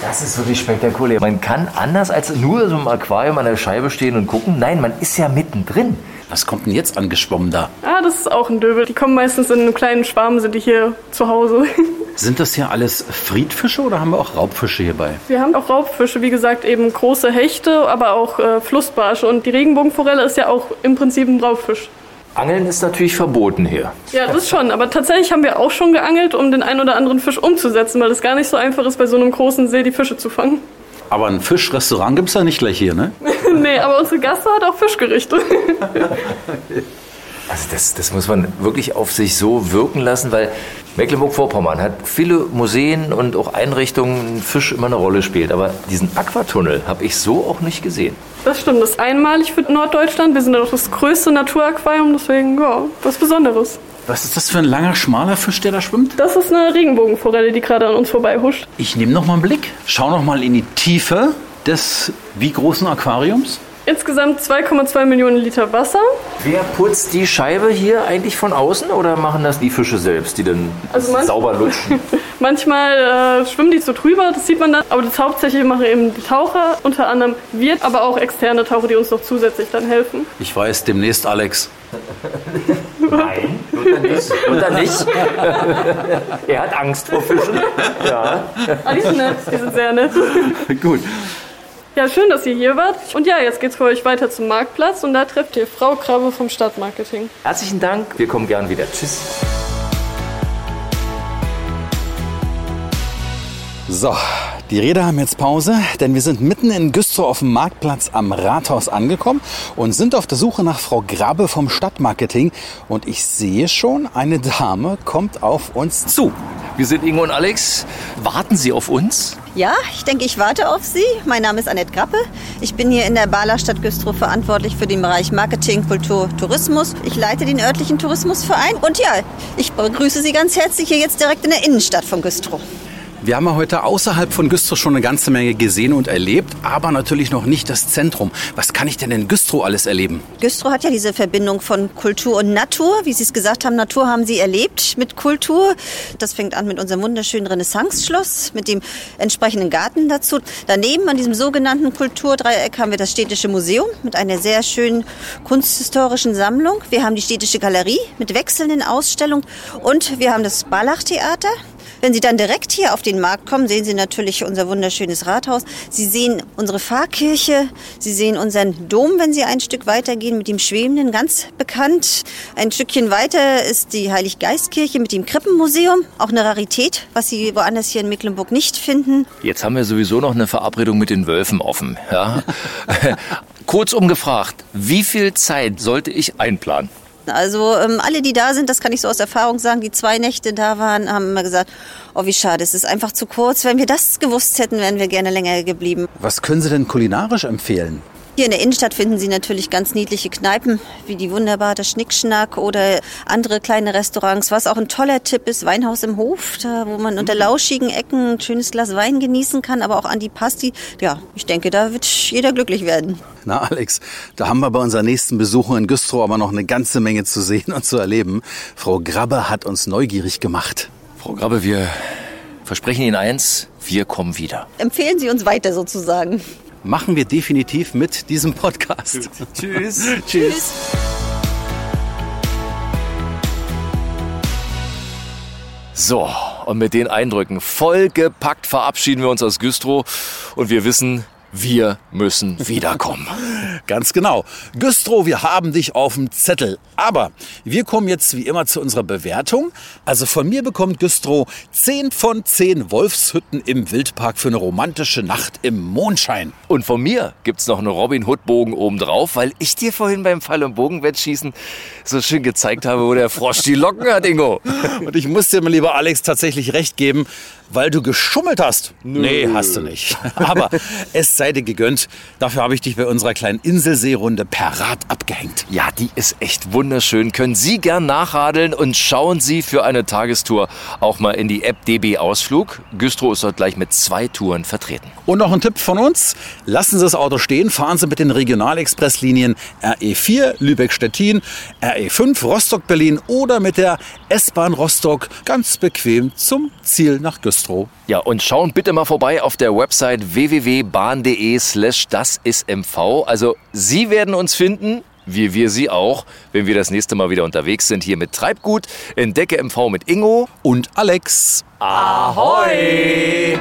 Speaker 3: Das ist wirklich spektakulär. Man kann anders als nur so im Aquarium an der Scheibe stehen und gucken. Nein, man ist ja mittendrin.
Speaker 2: Was kommt denn jetzt angeschwommen da?
Speaker 14: Ah, das ist auch ein Döbel. Die kommen meistens in einem kleinen Schwarm, sind die hier zu Hause.
Speaker 2: Sind das hier alles Friedfische oder haben wir auch Raubfische hierbei?
Speaker 14: Wir haben auch Raubfische, wie gesagt, eben große Hechte, aber auch äh, Flussbarsche. Und die Regenbogenforelle ist ja auch im Prinzip ein Raubfisch.
Speaker 3: Angeln ist natürlich verboten hier.
Speaker 14: Ja, das schon. Aber tatsächlich haben wir auch schon geangelt, um den einen oder anderen Fisch umzusetzen, weil es gar nicht so einfach ist, bei so einem großen See die Fische zu fangen.
Speaker 2: Aber ein Fischrestaurant gibt es ja nicht gleich hier, ne?
Speaker 14: nee, aber unsere Gasse hat auch Fischgerichte.
Speaker 3: Also das, das muss man wirklich auf sich so wirken lassen, weil Mecklenburg-Vorpommern hat viele Museen und auch Einrichtungen, in Fisch immer eine Rolle spielt. Aber diesen Aquatunnel habe ich so auch nicht gesehen.
Speaker 14: Das stimmt, das ist einmalig für Norddeutschland. Wir sind ja doch das größte Naturaquarium, deswegen, ja, was Besonderes.
Speaker 2: Was ist das für ein langer, schmaler Fisch, der da schwimmt?
Speaker 14: Das ist eine Regenbogenforelle, die gerade an uns vorbeihuscht.
Speaker 2: Ich nehme noch mal einen Blick, schau noch mal in die Tiefe des wie großen Aquariums.
Speaker 14: Insgesamt 2,2 Millionen Liter Wasser.
Speaker 3: Wer putzt die Scheibe hier eigentlich von außen oder machen das die Fische selbst, die dann
Speaker 14: Also
Speaker 3: sauber lutschen?
Speaker 14: Manchmal äh, schwimmen die so drüber, das sieht man dann. Aber das hauptsächlich machen eben die Taucher, unter anderem wir, aber auch externe Taucher, die uns noch zusätzlich dann helfen.
Speaker 2: Ich weiß, demnächst Alex.
Speaker 3: Nein, Luther nicht. Luther nicht. er hat Angst vor Fischen. Ja.
Speaker 14: Ah, die sind nett, die sind sehr nett.
Speaker 2: Gut.
Speaker 14: Ja, schön, dass ihr hier wart. Und ja, jetzt geht's für euch weiter zum Marktplatz und da trefft ihr Frau Krabbe vom Stadtmarketing.
Speaker 3: Herzlichen Dank. Wir kommen gern wieder. Tschüss.
Speaker 2: So, die Räder haben jetzt Pause, denn wir sind mitten in Güstrow auf dem Marktplatz am Rathaus angekommen und sind auf der Suche nach Frau Grabbe vom Stadtmarketing. Und ich sehe schon, eine Dame kommt auf uns zu.
Speaker 3: Wir sind Ingo und Alex. Warten Sie auf uns?
Speaker 15: Ja, ich denke, ich warte auf Sie. Mein Name ist Annette Grappe. Ich bin hier in der Bala Stadt Güstrow verantwortlich für den Bereich Marketing, Kultur, Tourismus. Ich leite den örtlichen Tourismusverein. Und ja, ich begrüße Sie ganz herzlich hier jetzt direkt in der Innenstadt von Güstrow.
Speaker 2: Wir haben ja heute außerhalb von Güstrow schon eine ganze Menge gesehen und erlebt, aber natürlich noch nicht das Zentrum. Was kann ich denn in Güstrow alles erleben?
Speaker 15: Güstrow hat ja diese Verbindung von Kultur und Natur. Wie Sie es gesagt haben, Natur haben Sie erlebt mit Kultur. Das fängt an mit unserem wunderschönen Renaissance-Schloss, mit dem entsprechenden Garten dazu. Daneben an diesem sogenannten Kulturdreieck haben wir das Städtische Museum mit einer sehr schönen kunsthistorischen Sammlung. Wir haben die Städtische Galerie mit wechselnden Ausstellungen und wir haben das Barlach-Theater. Wenn Sie dann direkt hier auf den Markt kommen, sehen Sie natürlich unser wunderschönes Rathaus. Sie sehen unsere Pfarrkirche. Sie sehen unseren Dom, wenn Sie ein Stück weitergehen mit dem Schwebenden, ganz bekannt. Ein Stückchen weiter ist die Heiliggeistkirche mit dem Krippenmuseum. Auch eine Rarität, was Sie woanders hier in Mecklenburg nicht finden.
Speaker 3: Jetzt haben wir sowieso noch eine Verabredung mit den Wölfen offen. Ja? Kurzum gefragt, wie viel Zeit sollte ich einplanen?
Speaker 15: Also ähm, alle, die da sind, das kann ich so aus Erfahrung sagen, die zwei Nächte da waren, haben immer gesagt, oh wie schade, es ist einfach zu kurz. Wenn wir das gewusst hätten, wären wir gerne länger geblieben.
Speaker 2: Was können Sie denn kulinarisch empfehlen?
Speaker 15: Hier in der Innenstadt finden Sie natürlich ganz niedliche Kneipen, wie die wunderbare Schnickschnack oder andere kleine Restaurants. Was auch ein toller Tipp ist, Weinhaus im Hof, da, wo man unter lauschigen Ecken ein schönes Glas Wein genießen kann, aber auch Antipasti. Ja, ich denke, da wird jeder glücklich werden.
Speaker 2: Na Alex, da haben wir bei unserer nächsten Besuchung in Güstrow aber noch eine ganze Menge zu sehen und zu erleben. Frau Grabbe hat uns neugierig gemacht.
Speaker 3: Frau Grabbe, wir versprechen Ihnen eins, wir kommen wieder.
Speaker 15: Empfehlen Sie uns weiter sozusagen.
Speaker 2: Machen wir definitiv mit diesem Podcast.
Speaker 3: Tschüss.
Speaker 2: Tschüss.
Speaker 3: So, und mit den Eindrücken vollgepackt verabschieden wir uns aus Güstrow und wir wissen, wir müssen wiederkommen.
Speaker 2: Ganz genau. Güstrow, wir haben dich auf dem Zettel. Aber wir kommen jetzt wie immer zu unserer Bewertung. Also von mir bekommt Güstrow 10 von 10 Wolfshütten im Wildpark für eine romantische Nacht im Mondschein.
Speaker 3: Und von mir gibt's noch einen Robin Hood Bogen obendrauf, weil ich dir vorhin beim Fall- und Bogenwettschießen so schön gezeigt habe, wo der Frosch die Locken hat, Ingo.
Speaker 2: Und ich muss dir, mein lieber Alex, tatsächlich recht geben. Weil du geschummelt hast. Nee, hast du nicht. Aber es sei dir gegönnt. Dafür habe ich dich bei unserer kleinen Inselseerunde per Rad abgehängt.
Speaker 3: Ja, die ist echt wunderschön. Können Sie gern nachradeln und schauen Sie für eine Tagestour auch mal in die App DB Ausflug. Güstrow ist dort gleich mit zwei Touren vertreten.
Speaker 2: Und noch ein Tipp von uns. Lassen Sie das Auto stehen, fahren Sie mit den Regionalexpresslinien RE4 Lübeck-Stettin, RE5 Rostock-Berlin oder mit der S-Bahn Rostock ganz bequem zum Ziel nach Güstrow.
Speaker 3: Ja, und schauen bitte mal vorbei auf der Website www.bahn.de slash das ist MV. Also Sie werden uns finden, wie wir Sie auch, wenn wir das nächste Mal wieder unterwegs sind hier mit Treibgut, Entdecke MV mit Ingo
Speaker 2: und Alex.
Speaker 3: Ahoi!